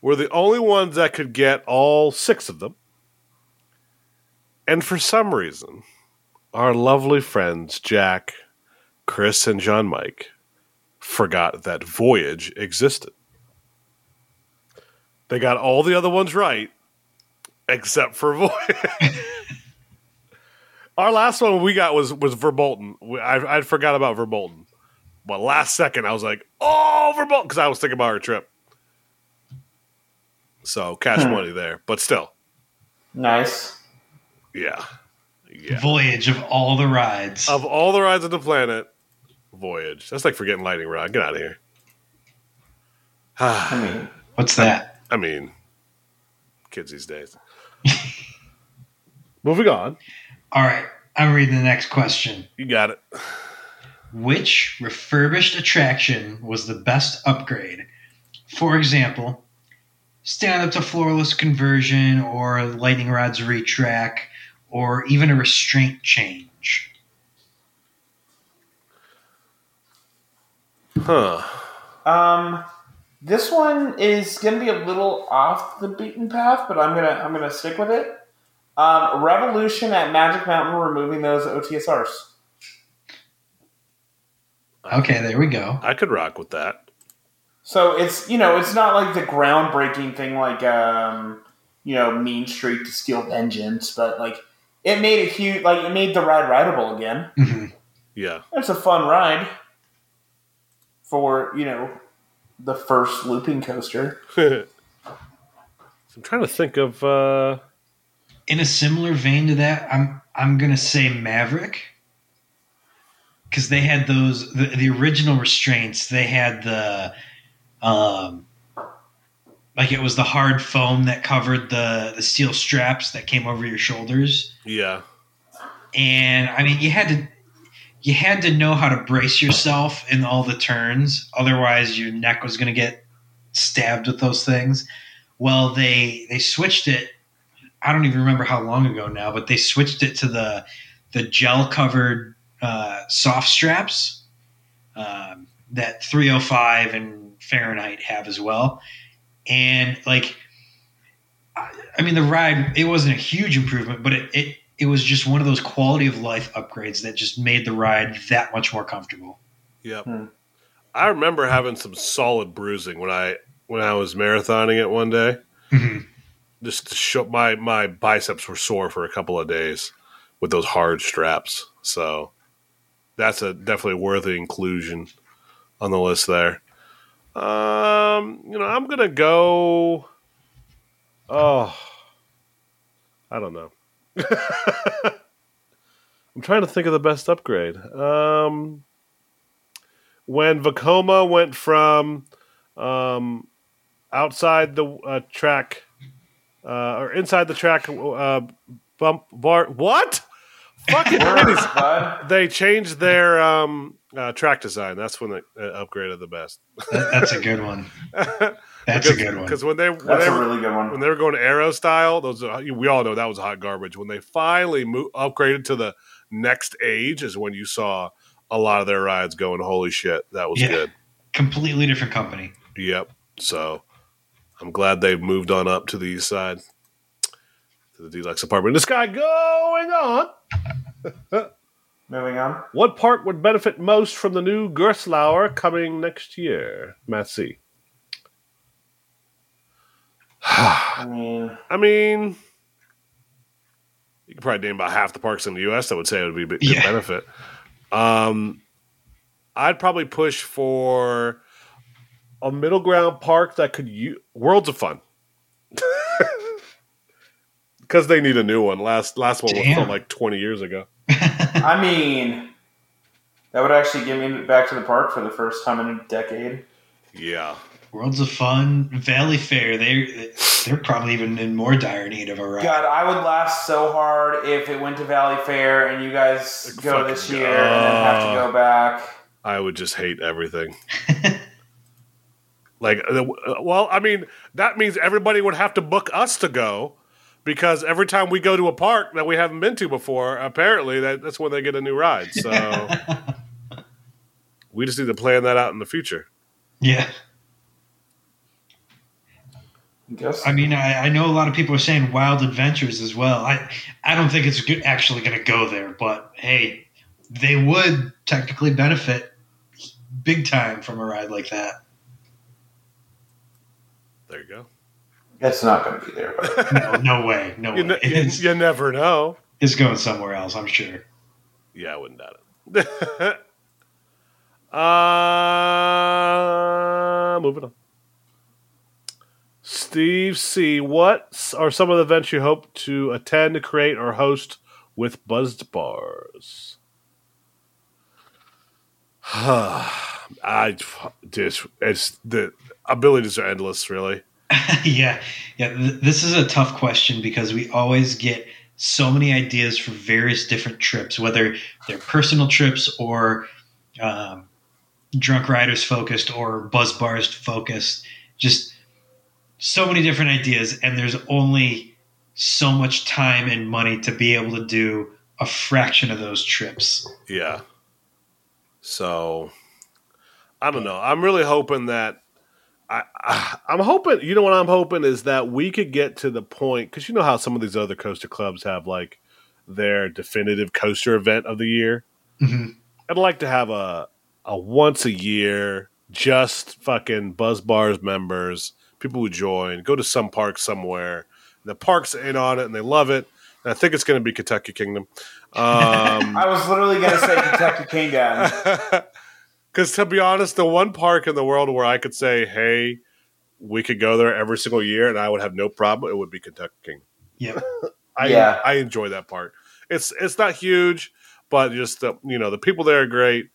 were the only ones that could get all six of them. And for some reason, our lovely friends Jack, Chris, and John Mike forgot that Voyage existed. They got all the other ones right, except for Voyage. Our last one we got was was Verbolten. I I forgot about Verbolten, but last second I was like, "Oh, Verbolten," because I was thinking about our trip. So cash Hmm. money there, but still, Nice. yeah, yeah. Voyage of all the rides. Of all the rides on the planet, Voyage. That's like forgetting Lightning Rod. Get out of here. I mean, What's that? I mean, kids these days. Moving on. All right, I'm reading the next question. You got it. Which refurbished attraction was the best upgrade? For example, stand up to floorless conversion, or lightning rods retrack, or even a restraint change. Huh. um, this one is going to be a little off the beaten path, but I'm gonna I'm gonna stick with it. Um, Revolution at Magic Mountain removing those OTSRs. Okay, there we go. I could rock with that. So it's you know it's not like the groundbreaking thing like um, you know Mean Street to Steel Vengeance, but like it made a huge like it made the ride rideable again. Mhm. Yeah. It's a fun ride for you know the first looping coaster. I'm trying to think of. uh In a similar vein to that, I'm I'm gonna say Maverick because they had those the, the original restraints. They had the um like it was the hard foam that covered the the steel straps that came over your shoulders. Yeah. and I mean you had to you had to know how to brace yourself in all the turns, otherwise your neck was going to get stabbed with those things. Well, they they switched it. I don't even remember how long ago now, but they switched it to the the gel covered uh, soft straps um, that 305 and Fahrenheit have as well, and like. I I mean, the ride, it wasn't a huge improvement, but it, it, it was just one of those quality of life upgrades that just made the ride that much more comfortable. Yep. Hmm. I remember having some solid bruising when I when I was marathoning it one day. Just to show my my biceps were sore for a couple of days with those hard straps. So that's a definitely worthy inclusion on the list there. Um, you know, I'm gonna go. Oh, I don't know. I'm trying to think of the best upgrade. Um, when Vekoma went from um, outside the uh, track uh, or inside the track uh, bump bar. What? Fucking Words, bud. they changed their um, uh, track design. That's when they uh, upgraded the best. That, that's a good one. That's a good one. Because when they when That's they, a were- really good one. when they were going Arrow style, those we all know that was hot garbage. When they finally mo- upgraded to the next age, is when you saw a lot of their rides going. Holy shit, that was Yeah. good. Completely different company. Yep. So I'm glad they've moved on up to the east side to the deluxe apartment. This guy going on. Moving on. What park would benefit most from the new Gerstlauer coming next year? Matt C. I mean, I mean, you could probably name about half the parks in the U.S. that would say it would be a good Yeah. benefit. Um, I'd probably push for a middle ground park that could use Worlds of Fun. Because they need a new one. Last last one was from like twenty years ago. I mean, that would actually get me back to the park for the first time in a decade. Yeah, Worlds of Fun, Valley Fair, they they're probably even in more dire need of a ride. God, I would laugh so hard if it went to Valley Fair and you guys go Fucking this year and then have to go back. I would just hate everything. like, well, I mean, that means everybody would have to book us to go because every time we go to a park that we haven't been to before, apparently that, that's when they get a new ride. So We just need to plan that out in the future. Yeah. Guess. I mean, I, I know a lot of people are saying Wild Adventures as well. I I don't think it's go- actually going to go there, but hey, they would technically benefit big time from a ride like that. There you go. It's not going to be there. But No, no way, no You, way. ne- you, never know. it's going somewhere else, I'm sure. Yeah, I wouldn't doubt it. uh, moving on. Steve C. What are some of the events you hope to attend, to create, or host with Buzzed Bars? I just it's the abilities are endless, really. yeah, yeah. Th- this is a tough question because we always get so many ideas for various different trips, whether they're personal trips or um, drunk riders focused or buzz bars focused. Just so many different ideas, and there's only so much time and money to be able to do a fraction of those trips. Yeah. So I don't know. I'm really hoping that I, I I'm hoping you know what I'm hoping is that we could get to the point because you know how some of these other coaster clubs have like their definitive coaster event of the year. Mhm. I'd like to have a a once a year just fucking Buzzed Bars members, people who join, go to some park somewhere. The park's in on it and they love it. And I think it's going to be Kentucky Kingdom. Um, I was literally going to say Kentucky Kingdom. Because to be honest, the one park in the world where I could say, "Hey, we could go there every single year," and I would have no problem, it would be Kentucky King. Yep. I Yeah. I enjoy that park. It's it's not huge, but just the you know the people there are great.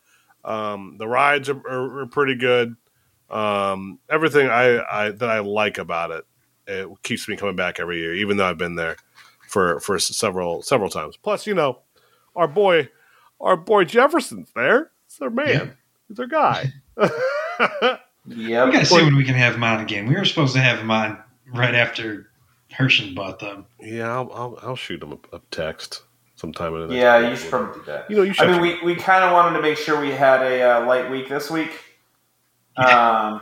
Um, the rides are, are, are pretty good. Um, everything I, I that I like about it, it keeps me coming back every year, even though I've been there for for several several times. Plus, you know, our boy our boy Jefferson's there. It's their man. Yeah. He's their guy. We Yep. gotta see when we can have him on again. We were supposed to have him on right after Herschend bought them. yeah, I'll, I'll I'll shoot him a, a text sometime in the next Yeah, you should probably do that. You know, you should. I mean, we, we kind of wanted to make sure we had a uh, light week this week because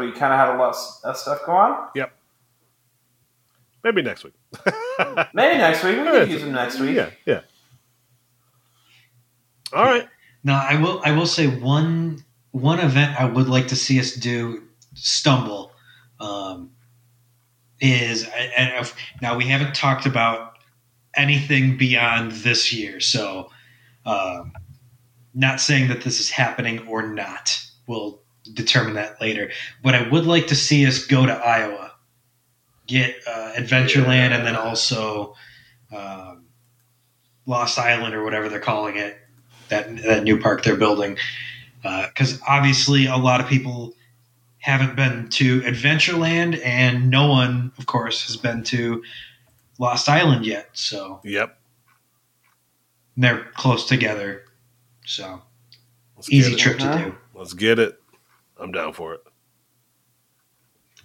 we kind of had a lot of stuff go on. Yep. maybe next week. Maybe next week. We Yeah, could use them next week. Yeah, yeah. All right. Now, I will I will say one one event I would like to see us do stumble um, is and if, now we haven't talked about anything beyond this year, so um, not saying that this is happening or not. We'll determine that later. But I would like to see us go to Iowa, get uh, Adventureland, and then also um, Lost Island or whatever they're calling it that that new park they're building because obviously a lot of people haven't been to Adventureland and no one of course has been to Lost Island yet so Yep. they're close together so Let's easy trip to Uh-huh. do Let's get it. I'm down for it.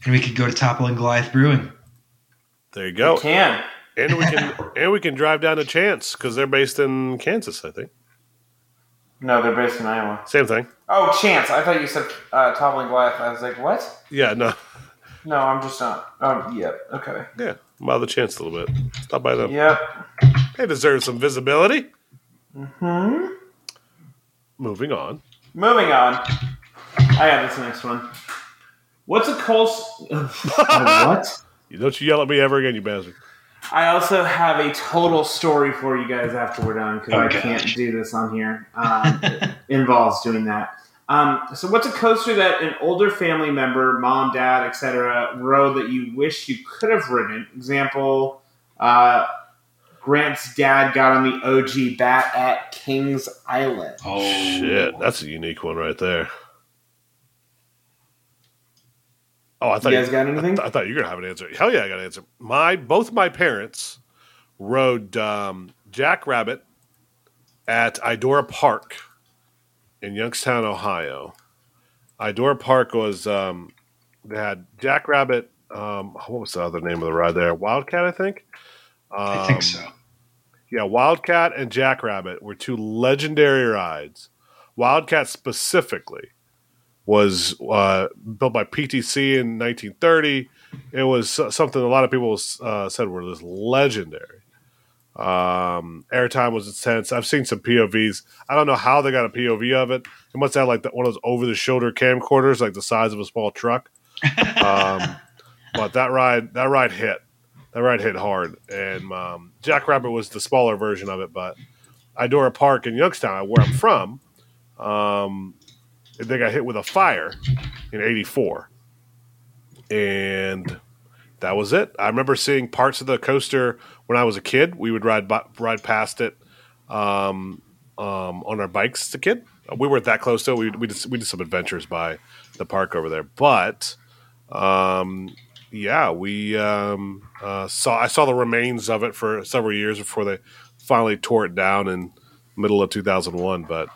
and we could go to Toppling Goliath Brewing There you go. We go. can. And we can and we can drive down to Chance because they're based in Kansas, I think. No, they're based in Iowa. Same thing. Oh, Chance. I thought you said uh, Toppling Goliath. I was like, what? Yeah. No. No, I'm just not. Um, yep. Okay. Yeah. I'm out of the Chance a little bit. Stop by them. Yep. They deserve some visibility. Hmm. Moving on. Moving on. I have this next one. What's a Coles? what? Don't you yell at me ever again, you bastard. I also have a total story for you guys after we're done because Oh, I gosh. can't do this on here. Um, it involves doing that. Um, so, what's a coaster that an older family member, mom, dad, etc., rode that you wish you could have ridden? Example: uh, Grant's dad got on the OG bat at Kings Island. oh Shit, that's a unique one right there. Oh, I thought You guys got anything? I thought you were gonna have an answer. Hell yeah, I got an answer. My both my parents rode um, Jack Rabbit at Idora Park in Youngstown, Ohio. Idora Park was um, they had Jack Rabbit. Um, what was the other name of the ride there? Wildcat, I think. I think Um, so Yeah, Wildcat and Jackrabbit were two legendary rides. Wildcat specifically was uh, built by PTC in 1930. It was something a lot of people uh, said were this legendary. Um, airtime was intense. I've seen some POVs. I don't know how they got a POV of it. It must have like the, one of those over the shoulder camcorders, like the size of a small truck. Um, but that ride, that ride hit. That ride hit hard. And um, Jackrabbit was the smaller version of it. But Idora Park in Youngstown, where I'm from, um, they got hit with a fire in '84, and that was it. I remember seeing parts of the coaster when I was a kid. We would ride ride past it um, um, on our bikes as a kid. We weren't that close though. We, we, did, we did some adventures by the park over there. But um, yeah, we um, uh, saw I saw the remains of it for several years before they finally tore it down in middle of 2001. But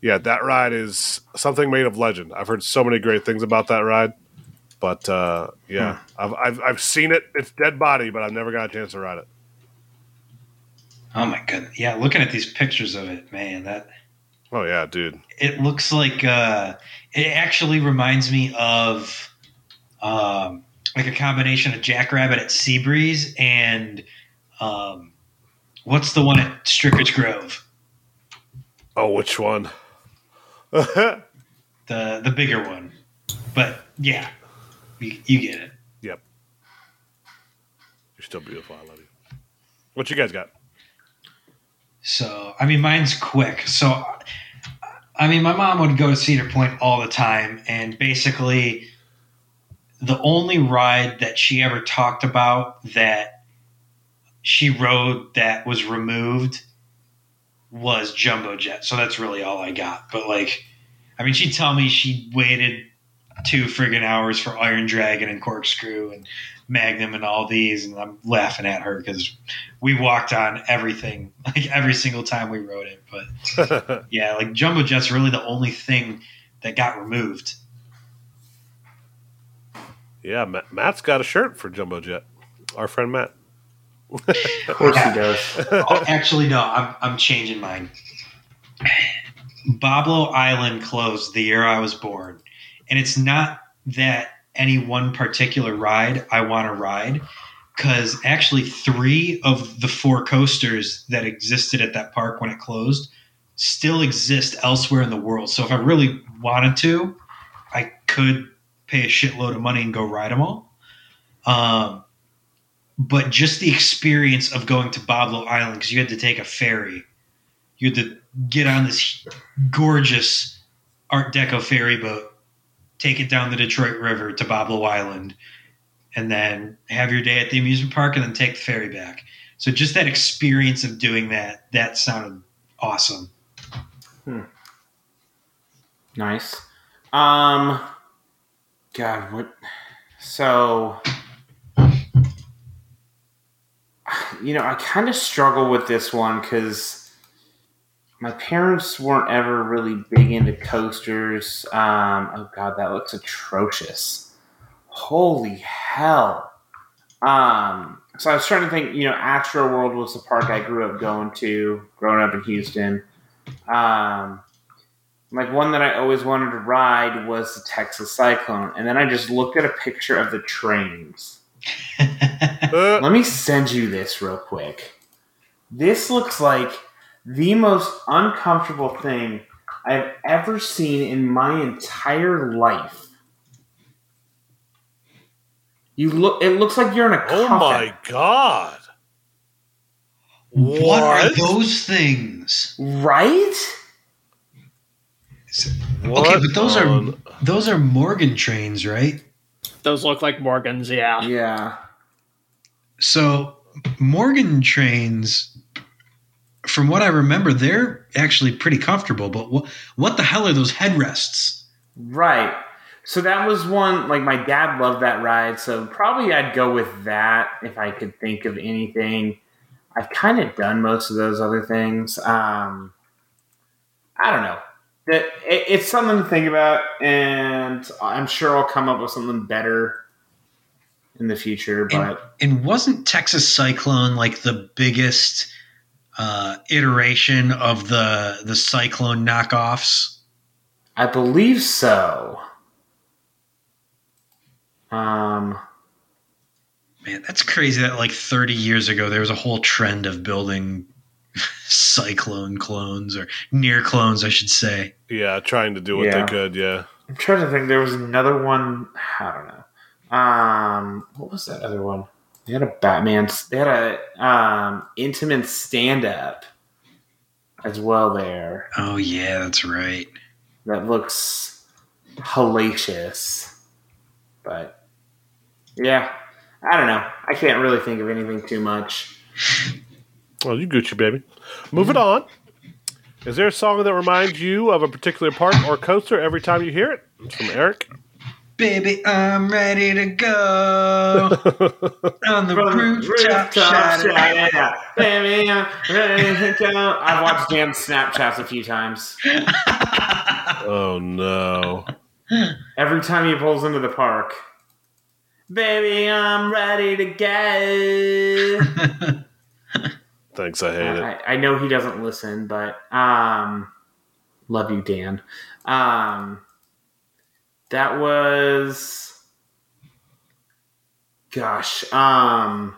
yeah, that ride is something made of legend. I've heard so many great things about that ride. But uh, yeah, I've, I've I've seen it. It's dead body, but I've never got a chance to ride it. Oh my goodness! Yeah, looking at these pictures of it, man, that Oh yeah, dude. it looks like uh, it actually reminds me of um, like a combination of Jackrabbit at Seabreeze and um, what's the one at Stricker's Grove, Oh, which one? the the bigger one. But yeah, you, you get it. Yep. You're still beautiful. I love you. What you guys got? So, I mean, mine's quick. So, I mean, my mom would go to Cedar Point all the time, and basically, the only ride that she ever talked about that she rode that was removed was Jumbo Jet. So that's really all I got. But like, I mean, she'd tell me she waited two friggin' hours for Iron Dragon and Corkscrew and Magnum and all these, and I'm laughing at her because we walked on everything, like every single time we rode it. But yeah, like Jumbo Jet's really the only thing that got removed. yeah, Matt, Matt's got a shirt for Jumbo Jet. Our friend Matt. Of course he does. oh, actually, no, I'm, I'm changing mine. Boblo Island closed the year I was born. And it's not that any one particular ride I want to ride, because actually, three of the four coasters that existed at that park when it closed still exist elsewhere in the world. So if I really wanted to, I could pay a shitload of money and go ride them all. Um, but just the experience of going to Boblo Island because you had to take a ferry, you had to get on this gorgeous Art Deco ferry boat, take it down the Detroit River to Boblo Island, and then have your day at the amusement park and then take the ferry back. So just that experience of doing that, that sounded awesome. Nice. Um, God, what? So, you know, I kind of struggle with this one because my parents weren't ever really big into coasters. Um, oh God, that looks atrocious. Holy hell. Um, so I was trying to think, you know, Astro World was the park I grew up going to, growing up in Houston. Um, like one that I always wanted to ride was the Texas Cyclone, and then I just looked at a picture of the trains. Uh, Let me send you this real quick. This looks like the most uncomfortable thing I've ever seen in my entire life. You look it looks like you're in a oh coffin. my god! what are those things? Right? What okay, but those are those are Morgan trains, right? Those look like Morgans, yeah. Yeah. So Morgan trains, from what I remember, they're actually pretty comfortable. But what what the hell are those headrests? Right. So that was one like my dad loved that ride, so probably I'd go with that if I could think of anything. I've kind of done most of those other things. Um, I don't know. It's something to think about, and I'm sure I'll come up with something better in the future. But And wasn't Texas Cyclone like the biggest uh, iteration of the the Cyclone knockoffs? I believe so. Um, Man, that's crazy that like 30 years ago there was a whole trend of building cyclone clones or near clones, I should say. Yeah, trying to do what Yeah. they could. Yeah. I'm trying to think. There was another one. I don't know. Um, what was that other one? They had a Batman. They had a um intimate stand up as well. There Oh yeah, that's right. that looks hellacious. But yeah, I don't know. I can't really think of anything too much. Well, you Gucci baby. Moving on. Is there a song that reminds you of a particular park or coaster every time you hear it? It's from Eric. Baby, I'm ready to go on the rooftop. Rooftop shout it out. shout, baby, I'm ready to go. I've watched Dan's Snapchats a few times. Oh no. Every time he pulls into the park, baby, I'm ready to go. Thanks, I hate it. I, I know he doesn't listen, but um, love you, Dan. Um, that was, gosh, um,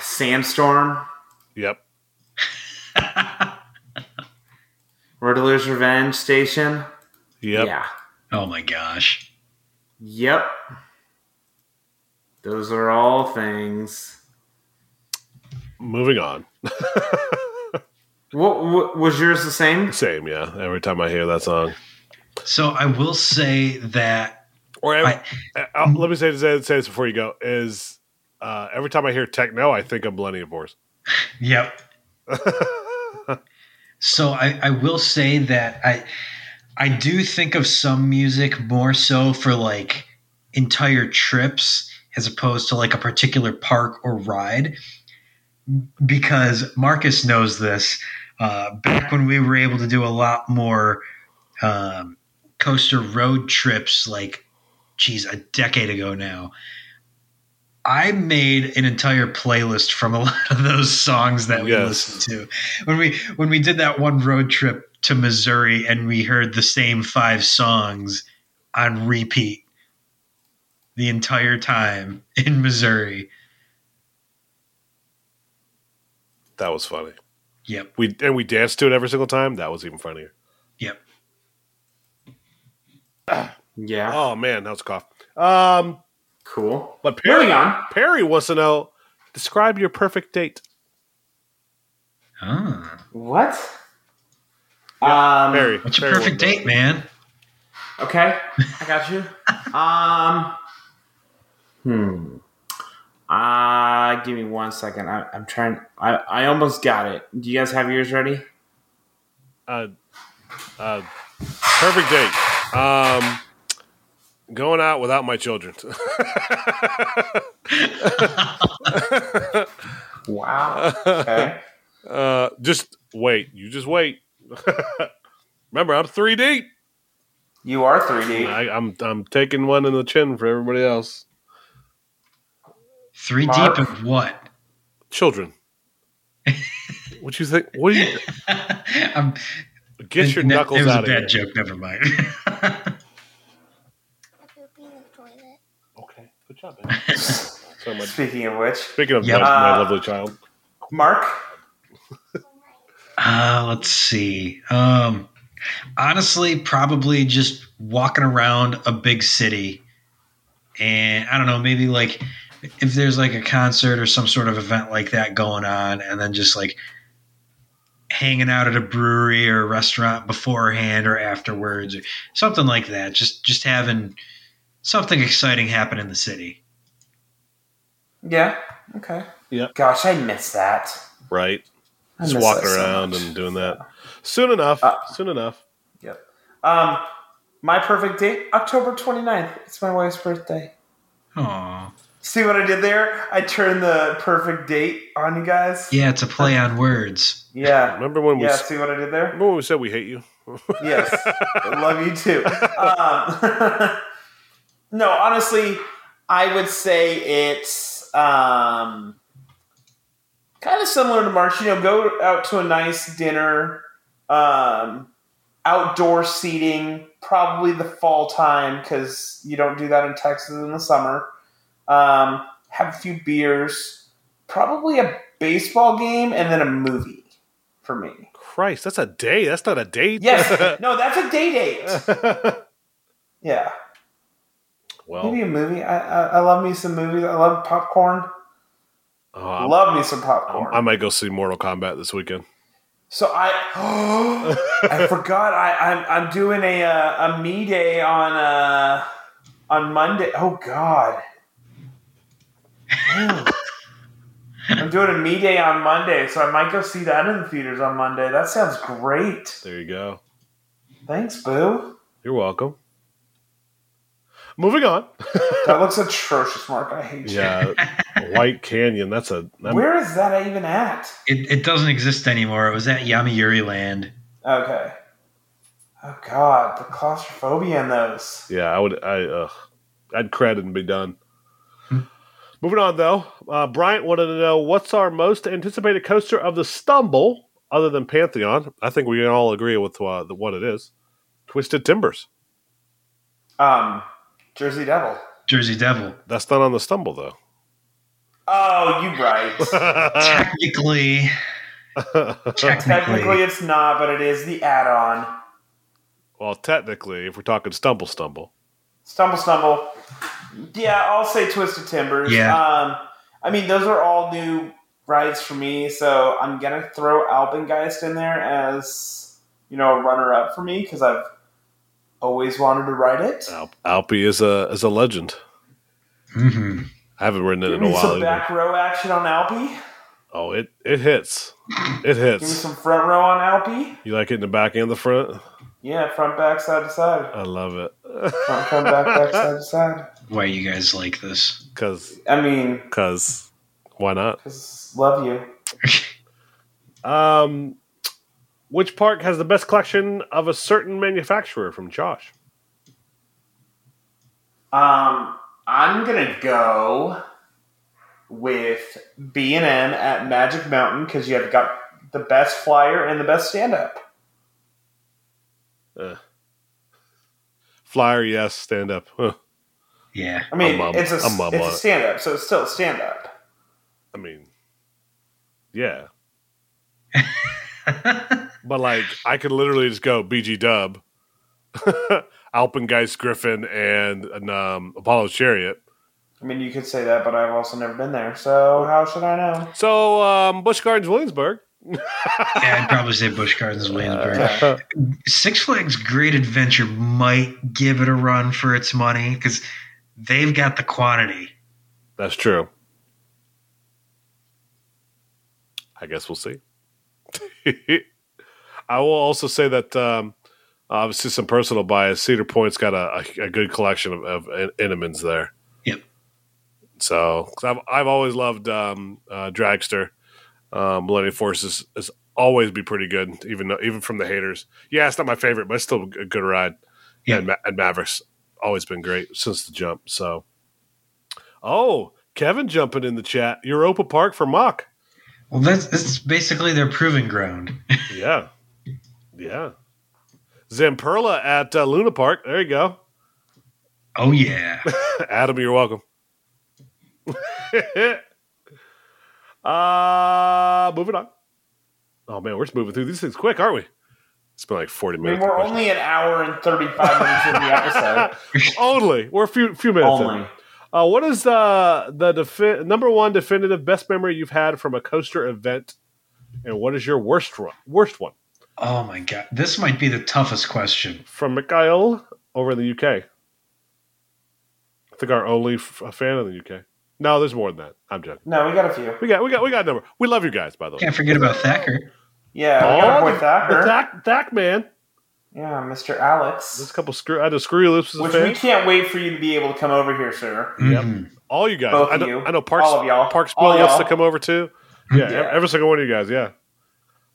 Sandstorm, Yep. Riddler's Revenge Station. Yep. Yeah. oh my gosh. Yep. Those are all things. Moving on. What, what was yours the same? Same, yeah. Every time I hear that song. So I will say that Or I- uh, let me say this, say this before you go. Is uh, every time I hear techno, I think of Millennium Force. Yep. So I, I will say that I I do think of some music more so for like entire trips as opposed to like a particular park or ride because Marcus knows this. Uh, back when we were able to do a lot more um, coaster road trips, like geez, a decade ago now. I made an entire playlist from a lot of those songs that we Yes. listened to when we when we did that one road trip to Missouri and we heard the same five songs on repeat the entire time in Missouri. That was funny. Yep. We and we danced to it every single time. That was even funnier. Yep. Yeah. Oh man, that was a cough. Um, Cool. but Perry, Moving on. Perry wants to know: describe your perfect date. Ah, What? Um, Perry, what's your Perry perfect wants to know. date, man? Okay, I got you. um, hmm. Uh, give me one second. I, I'm trying. I, I almost got it. Do you guys have yours ready? Uh, uh, perfect date. Um, going out without my children. Wow. Okay. uh, just wait. You just wait. Remember, I'm three deep. you are 3D. I, I'm I'm taking one in the chin for everybody else. Three Mark? deep of what? Children. what you think? What do you I'm, get your ne- knuckles It was out a of bad here? joke. Never mind. pooping in the toilet. Okay, good job. Man. so my, Speaking of which, speaking of Yep. my, my Uh, lovely child, Mark. Uh, let's see. Um, honestly, probably just walking around a big city, and I don't know, maybe like if there's like a concert or some sort of event like that going on, and then just like hanging out at a brewery or a restaurant beforehand or afterwards or something like that. Just just having something exciting happen in the city. Yeah. Okay. Yeah. Gosh, I miss that. right? I Just walking that so around and doing that. Soon enough. Uh, soon enough. Yep. Um, my perfect date, October 29th. It's my wife's birthday. Aw. See what I did there? I turned the perfect date on you guys. Yeah, it's a play on words. Yeah. Remember when we Yeah. See what I did there? remember when we said we hate you? Yes. I love you too. Um, no, honestly, I would say it's um, kind of similar to March. You know, go out to a nice dinner Um, outdoor seating, probably the fall time because you don't do that in Texas in the summer. Um, have a few beers, probably a baseball game, and then a movie for me. Christ, that's a day. That's not a date. Yes, no, that's a day date. Yeah, well, maybe a movie. I, I I love me some movies. I love popcorn. oh, I'm- love me some popcorn. I might go see Mortal Kombat this weekend. So I, I forgot. I, I'm I'm doing a uh, a me day on uh on Monday. Oh God, I'm doing a me day on Monday, so I might go see that in the theaters on Monday. That sounds great. There you go. Thanks, Boo. You're welcome. Moving on. That looks atrocious, Mark. I hate you. yeah, White Canyon. That's a. I'm- Where is that even at? It, it doesn't exist anymore. It was at Yomiuri Land. Okay. Oh God, the claustrophobia in those. Yeah, I would. I. Uh, I'd credit and be done. Moving on, though, uh, Bryant wanted to know what's our most anticipated coaster of the Stumble, other than Pantheon. I think we can all agree with uh, the, what it is. Twisted Timbers. Um, Jersey Devil. Jersey Devil. That's not on the Stumble, though. Oh, you're right. Technically, Technically, technically, it's not, but it is the add-on. well, technically, if we're talking Stumble, Stumble. Stumble, stumble. Yeah, I'll say Twisted Timbers. Yeah. Um, I mean, those are all new rides for me, so I'm gonna throw Alpengeist in there as you know a runner-up for me because I've always wanted to ride it. Al- Alpi is a is a legend. hmm I haven't ridden it Give in a me while. some either. back row action on Alpi. Oh, it it hits. It hits. Give me some front row on Alpi. You like it in the back and the front? Yeah, front, back, side to side. I love it. Front, front, back, back, side to side. Why you guys like this? Cause, I mean, cause, why not? 'cause love you. Um, which park has the best collection of a certain manufacturer? From Josh. Um, I'm gonna go with B and M at Magic Mountain because you have got the best flyer and the best stand up. Uh, flyer, yes. Stand up. Huh. Yeah. I mean, I'm, um, it's a I'm, um, it's uh, a stand up, so it's still stand up. I mean, yeah. But like, I could literally just go BG Dub, Alpengeist Griffin, and, and um, Apollo's Chariot. I mean, you could say that, but I've also never been there, so how should I know? So, um, Busch Gardens, Williamsburg. yeah, I'd probably say Busch Gardens Williamsburg. Uh, Six Flags Great Adventure might give it a run for its money because they've got the quantity. that's true. I guess we'll see. I will also say that um, obviously some personal bias. Cedar Point's got a, a, a good collection of, of Intamins there. Yep. So 'cause I've I've always loved um, uh, Dragster. Um, Millennium Force is, is always be pretty good, even though, even from the haters. Yeah, it's not my favorite, but it's still a good ride. Yeah. And, Ma- and Mavericks always been great since the jump. So, oh, Kevin jumping in the chat. Europa Park for Mack. Well, that's, that's basically their proving ground. Yeah, yeah. Zamperla at uh, Luna Park. There you go. Oh, yeah. Adam, you're welcome. uh moving on. Oh man, we're just moving through these things quick, aren't we? It's been like forty I mean, minutes. we're only an hour and thirty five minutes into the episode. only. We're a few few minutes. in. Only. Uh, what is uh, the defi- number one definitive best memory you've had from a coaster event, and what is your worst one? Worst one Oh, my God. This might be the toughest question. from Mikhail over in the UK. I think our only f- fan in the UK. No, there's more than that. I'm joking. No, we got a few. We got we got we got a number. We love you guys, by the way. Can't forget about Thacker. Yeah, we got our boy the- Thacker. The Thack, Thack man. yeah, Mr. There's Alex. a couple screw. I had a screw loops Which we can't wait for you to be able to come over here, sir. Yep. Mhm. All you guys. Both I know. you. I know. Parks. All of y'all. Parks All Bill wants to y'all. come over too. Yeah, Yeah. every single one of you guys. Yeah.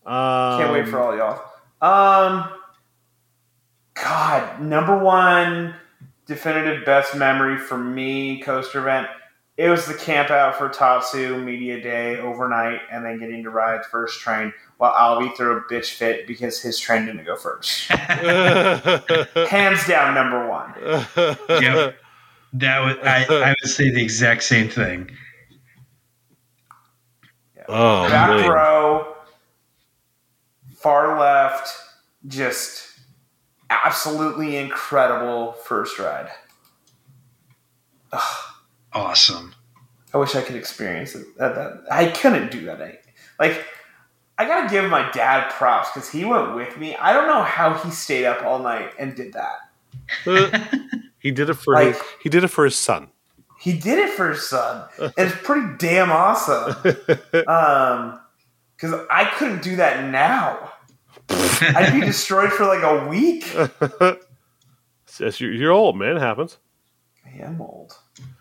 Um, Can't wait for all y'all. Um, God, number one definitive best memory for me coaster event. it was the camp out for Tatsu media day overnight, and then getting to ride first train while Albie threw a bitch fit because his train didn't go first. Hands down, number one. Yep. That would I, I would say the exact same thing. Oh, Back man. row, far left, just absolutely incredible first ride. Awesome. I wish I could experience it. That, that, I couldn't do that. Like, I gotta give my dad props because he went with me. I don't know how he stayed up all night and did that. he did it for Like- his, he did it for his son. He did it for his son, and it's pretty damn awesome. Um, because I couldn't do that now. I'd be destroyed for like a week. Yes, you're, you're old, man. It happens. I am old.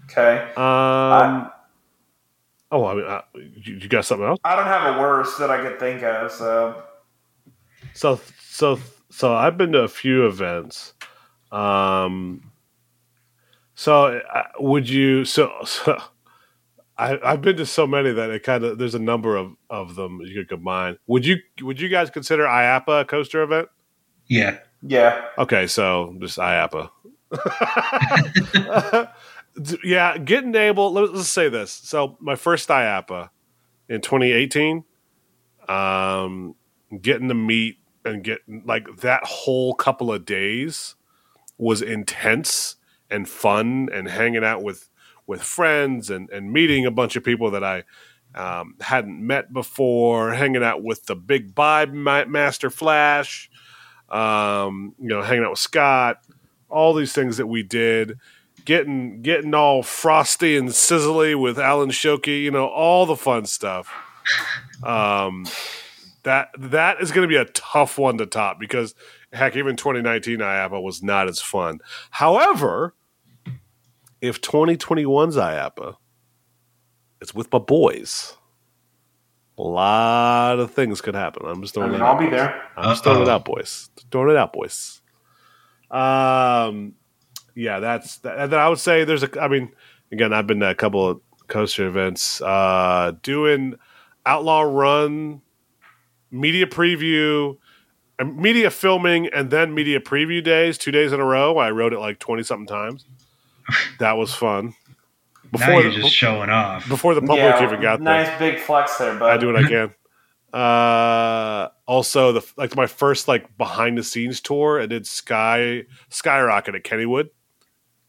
Okay. Um. Oh, I mean, uh, you, you got something else? I don't have a worse that I could think of. So So, so, so I've been to a few events. Um. So, uh, would you? So, so I, I've been to so many that it kind of there's a number of of them you could combine. Would you? Would you guys consider IAAPA a coaster event? Yeah. yeah, Okay, so just IAAPA. yeah, getting able. Let, us say this. So my first IAAPA in 2018, um, getting to meet and get like that whole couple of days was intense and fun and hanging out with with friends and and meeting a bunch of people that I um, hadn't met before, hanging out with the big Vibe Ma- Master Flash, um, you know, hanging out with Scott, all these things that we did, getting getting all frosty and sizzly with Alan Schilke, you know, all the fun stuff. Um, that that is going to be a tough one to top because heck, even 2019 IAAPA was not as fun. However, if 2021's IAAPA, it's with my boys. A lot of things could happen. I'm just I throwing mean, it I'll out. be there. I'm just throwing it out, boys. Throwing it out, boys. Um, yeah, that's that. And then I would say there's a. I mean, again, I've been to a couple of coaster events. Uh, doing Outlaw Run, media preview, and media filming, and then media preview days, two days in a row. I wrote it like twenty something times. That was fun. now you're the, just showing off. before the public yeah, even got there. nice big flex there, bud. I do what I can. Uh, also the like my first like behind the scenes tour. I did Sky Skyrocket at Kennywood.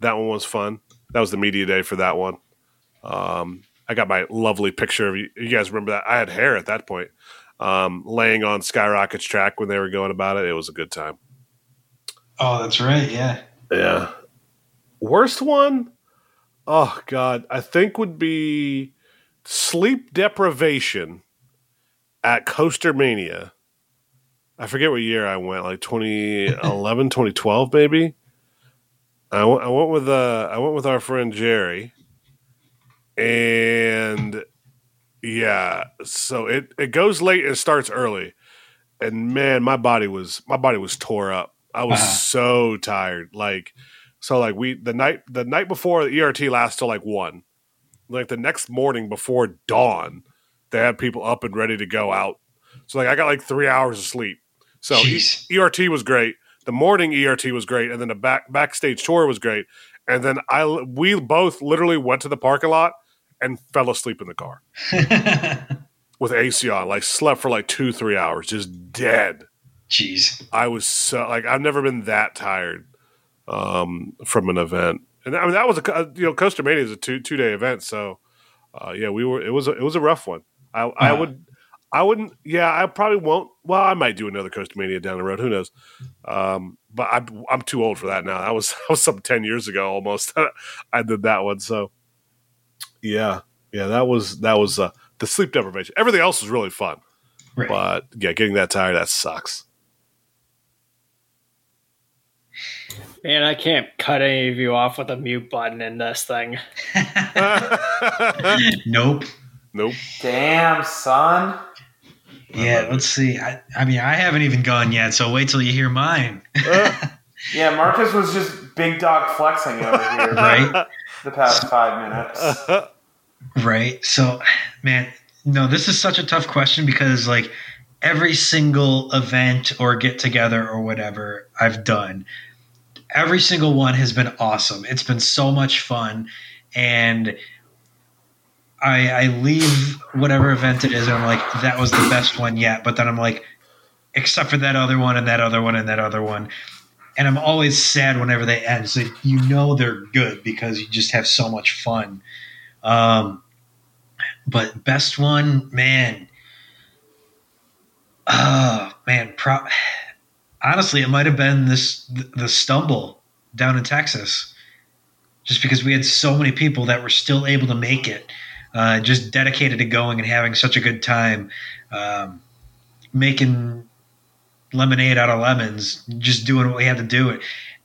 That one was fun. That was the media day for that one. Um, I got my lovely picture of you. You guys remember that? I had hair at that point. Um, laying on Skyrocket's track when they were going about it. It was a good time. Oh, that's right. Yeah. Yeah. Worst one? Oh God, I think would be sleep deprivation at Coaster Mania. I forget what year I went, like 2011, 2012 maybe. I went, I went with uh I went with our friend Jerry. And yeah, so it it goes late and starts early. And man, my body was my body was tore up. I was Uh-huh. so tired. Like so like we the night the night before the ERT lasts till like one. Like the next morning before dawn, they had people up and ready to go out. So like I got like three hours of sleep. So E- ERT was great. The morning ERT was great, and then the back backstage tour was great. And then I we both literally went to the parking lot and fell asleep in the car with AC on. Like slept for like two three hours, just dead. Jeez. I was so like I've never been that tired um, from an event, and I mean that was a you know Coaster Mania is a two two day event, so uh, yeah, we were it was a, it was a rough one. I I Uh-huh. would I wouldn't yeah I probably won't. Well, I might do another Coaster Mania down the road. Who knows? Um, but I'm I'm too old for that now. That was that was some ten years ago almost. I did that one, so yeah yeah that was that was uh, the sleep deprivation. Everything else was really fun, Right. but yeah, getting that tired that sucks. Man, I can't cut any of you off with a mute button in this thing. nope. nope. Damn, son. Yeah, let's see. I, I mean, I haven't even gone yet, so wait till you hear mine. Yeah, Marcus was just big dog flexing over here Right? the past five minutes. Right. So, man, no, this is such a tough question because like every single event or get together or whatever I've done, every single one has been awesome. It's been so much fun, and I, I leave whatever event it is, and I'm like, that was the best one yet. But then I'm like, except for that other one and that other one and that other one. And I'm always sad whenever they end. So you know they're good because you just have so much fun. Um, but best one, man. Oh man, pro- honestly, it might have been this the stumble down in Texas, just because we had so many people that were still able to make it, uh, just dedicated to going and having such a good time, um, making lemonade out of lemons, just doing what we had to do. It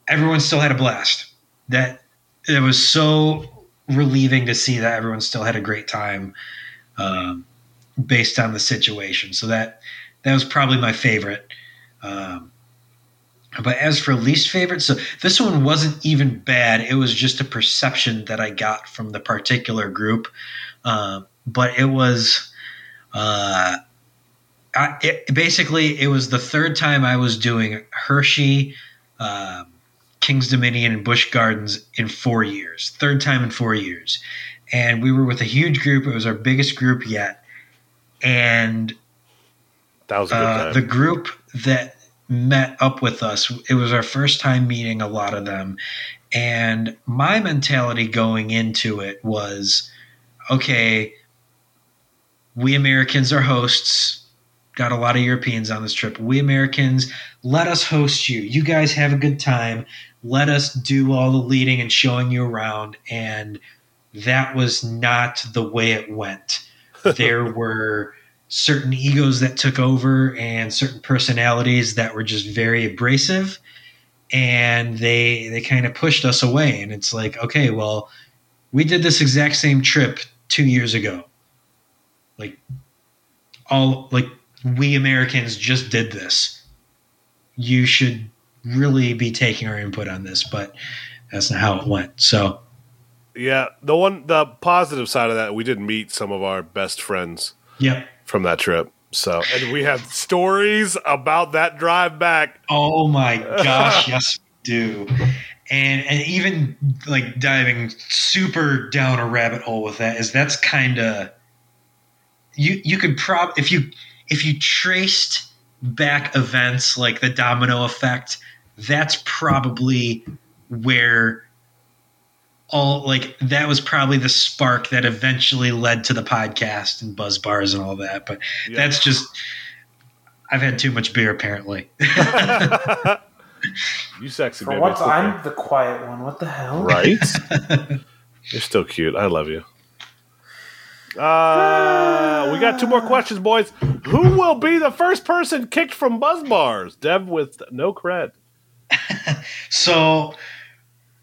everyone still had a blast. That it was so relieving to see that everyone still had a great time um, based on the situation. So that that was probably my favorite. Um, but as for least favorite, so this one wasn't even bad. It was just a perception that I got from the particular group. Uh, but it was, uh, I, it, basically, it was the third time I was doing Hershey, uh, King's Dominion, and Busch Gardens in four years. Third time in four years. And we were with a huge group. It was our biggest group yet. And That was a good uh, the group that met up with us it was our first time meeting a lot of them and my mentality going into it was okay we americans are hosts. Got a lot of europeans on this trip. We americans let us host you. You guys have a good time. Let us do all the leading and showing you around. And that was not the way it went. There were certain egos that took over and certain personalities that were just very abrasive. And they they kind of pushed us away. And it's like okay well we did this exact same trip 2 years ago like all like we Americans just did this you should really be taking our input on this but that's not how it went so yeah, the one the positive side of that, we did meet some of our best friends yep from that trip. So, and we have stories about that drive back. Oh my gosh, yes, we do. And and even like diving super down a rabbit hole with that is that's kind of you you could prob if you if you traced back events like the domino effect, that's probably where all like that was probably the spark that eventually led to the podcast and Buzzed Bars and all that. But Yeah. that's just I've had too much beer apparently. you sexy For baby. once, okay. I'm the quiet one. What the hell? right. You're still cute. I love you. Uh, we got two more questions, boys. Who will be the first person kicked from Buzzed Bars? Dev with no cred. So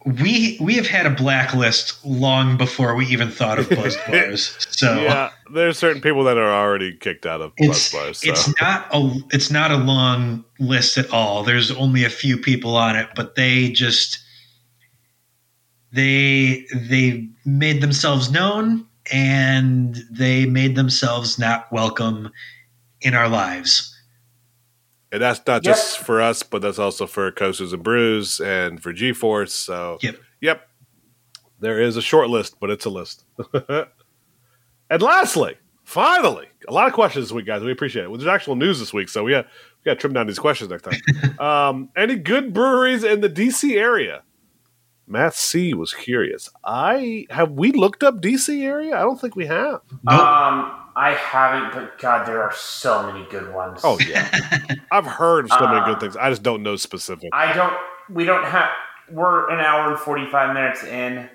we we have had a blacklist long before we even thought of Buzzed Bars. So Yeah, there's certain people that are already kicked out of Buzzed Bars. So. it's not a it's not a long list at all. There's only a few people on it, but they just they they made themselves known and they made themselves not welcome in our lives. And that's not just for us, but that's also for Coasters and Brews and for G Force. So, Yep. yep. There is a short list, but it's a list. and lastly, finally, a lot of questions this week, guys. We appreciate it. Well, there's actual news this week, so we got we got to trim down these questions next time. um, any good breweries in the DC area? Matt C was curious. I have we looked up DC area? I don't think we have. Nope. Um, I haven't, but God, there are so many good ones. Oh yeah, I've heard of so many Uh, good things. I just don't know specific. I don't. We don't have. We're an hour and forty five minutes in.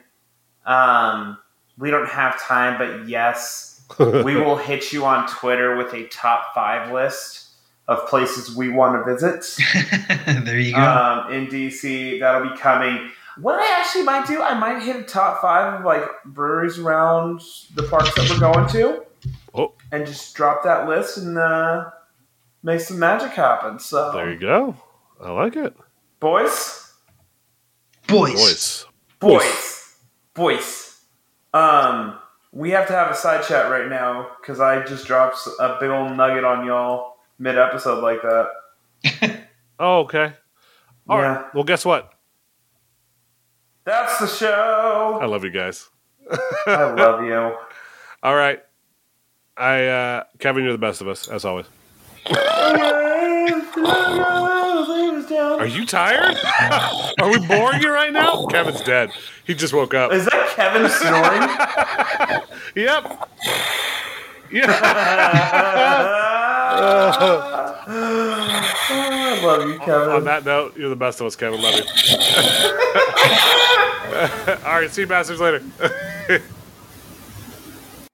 Um, we don't have time, but yes, we will hit you on Twitter with a top five list of places we want to visit. there you go. um, in DC. That'll be coming. What I actually might do, I might hit a top five of like breweries around the parks that we're going to, Oh. and just drop that list and uh, make some magic happen. So, There you go. I like it. boys, Boys. Boys. boys, boys. Um, we have to have a side chat right now because I just dropped a big old nugget on y'all mid episode like that. Oh, okay. All right. Yeah. Well, guess what? That's the show. I love you guys. I love you. All right. I uh Kevin, you're the best of us, as always. Are you tired? Are we boring you right now? Kevin's dead. He just woke up. Is that Kevin snoring? Yep. Yeah. I love you, Kevin. On that note, you're the best of us, Kevin. Love you. All right. See you bastards later.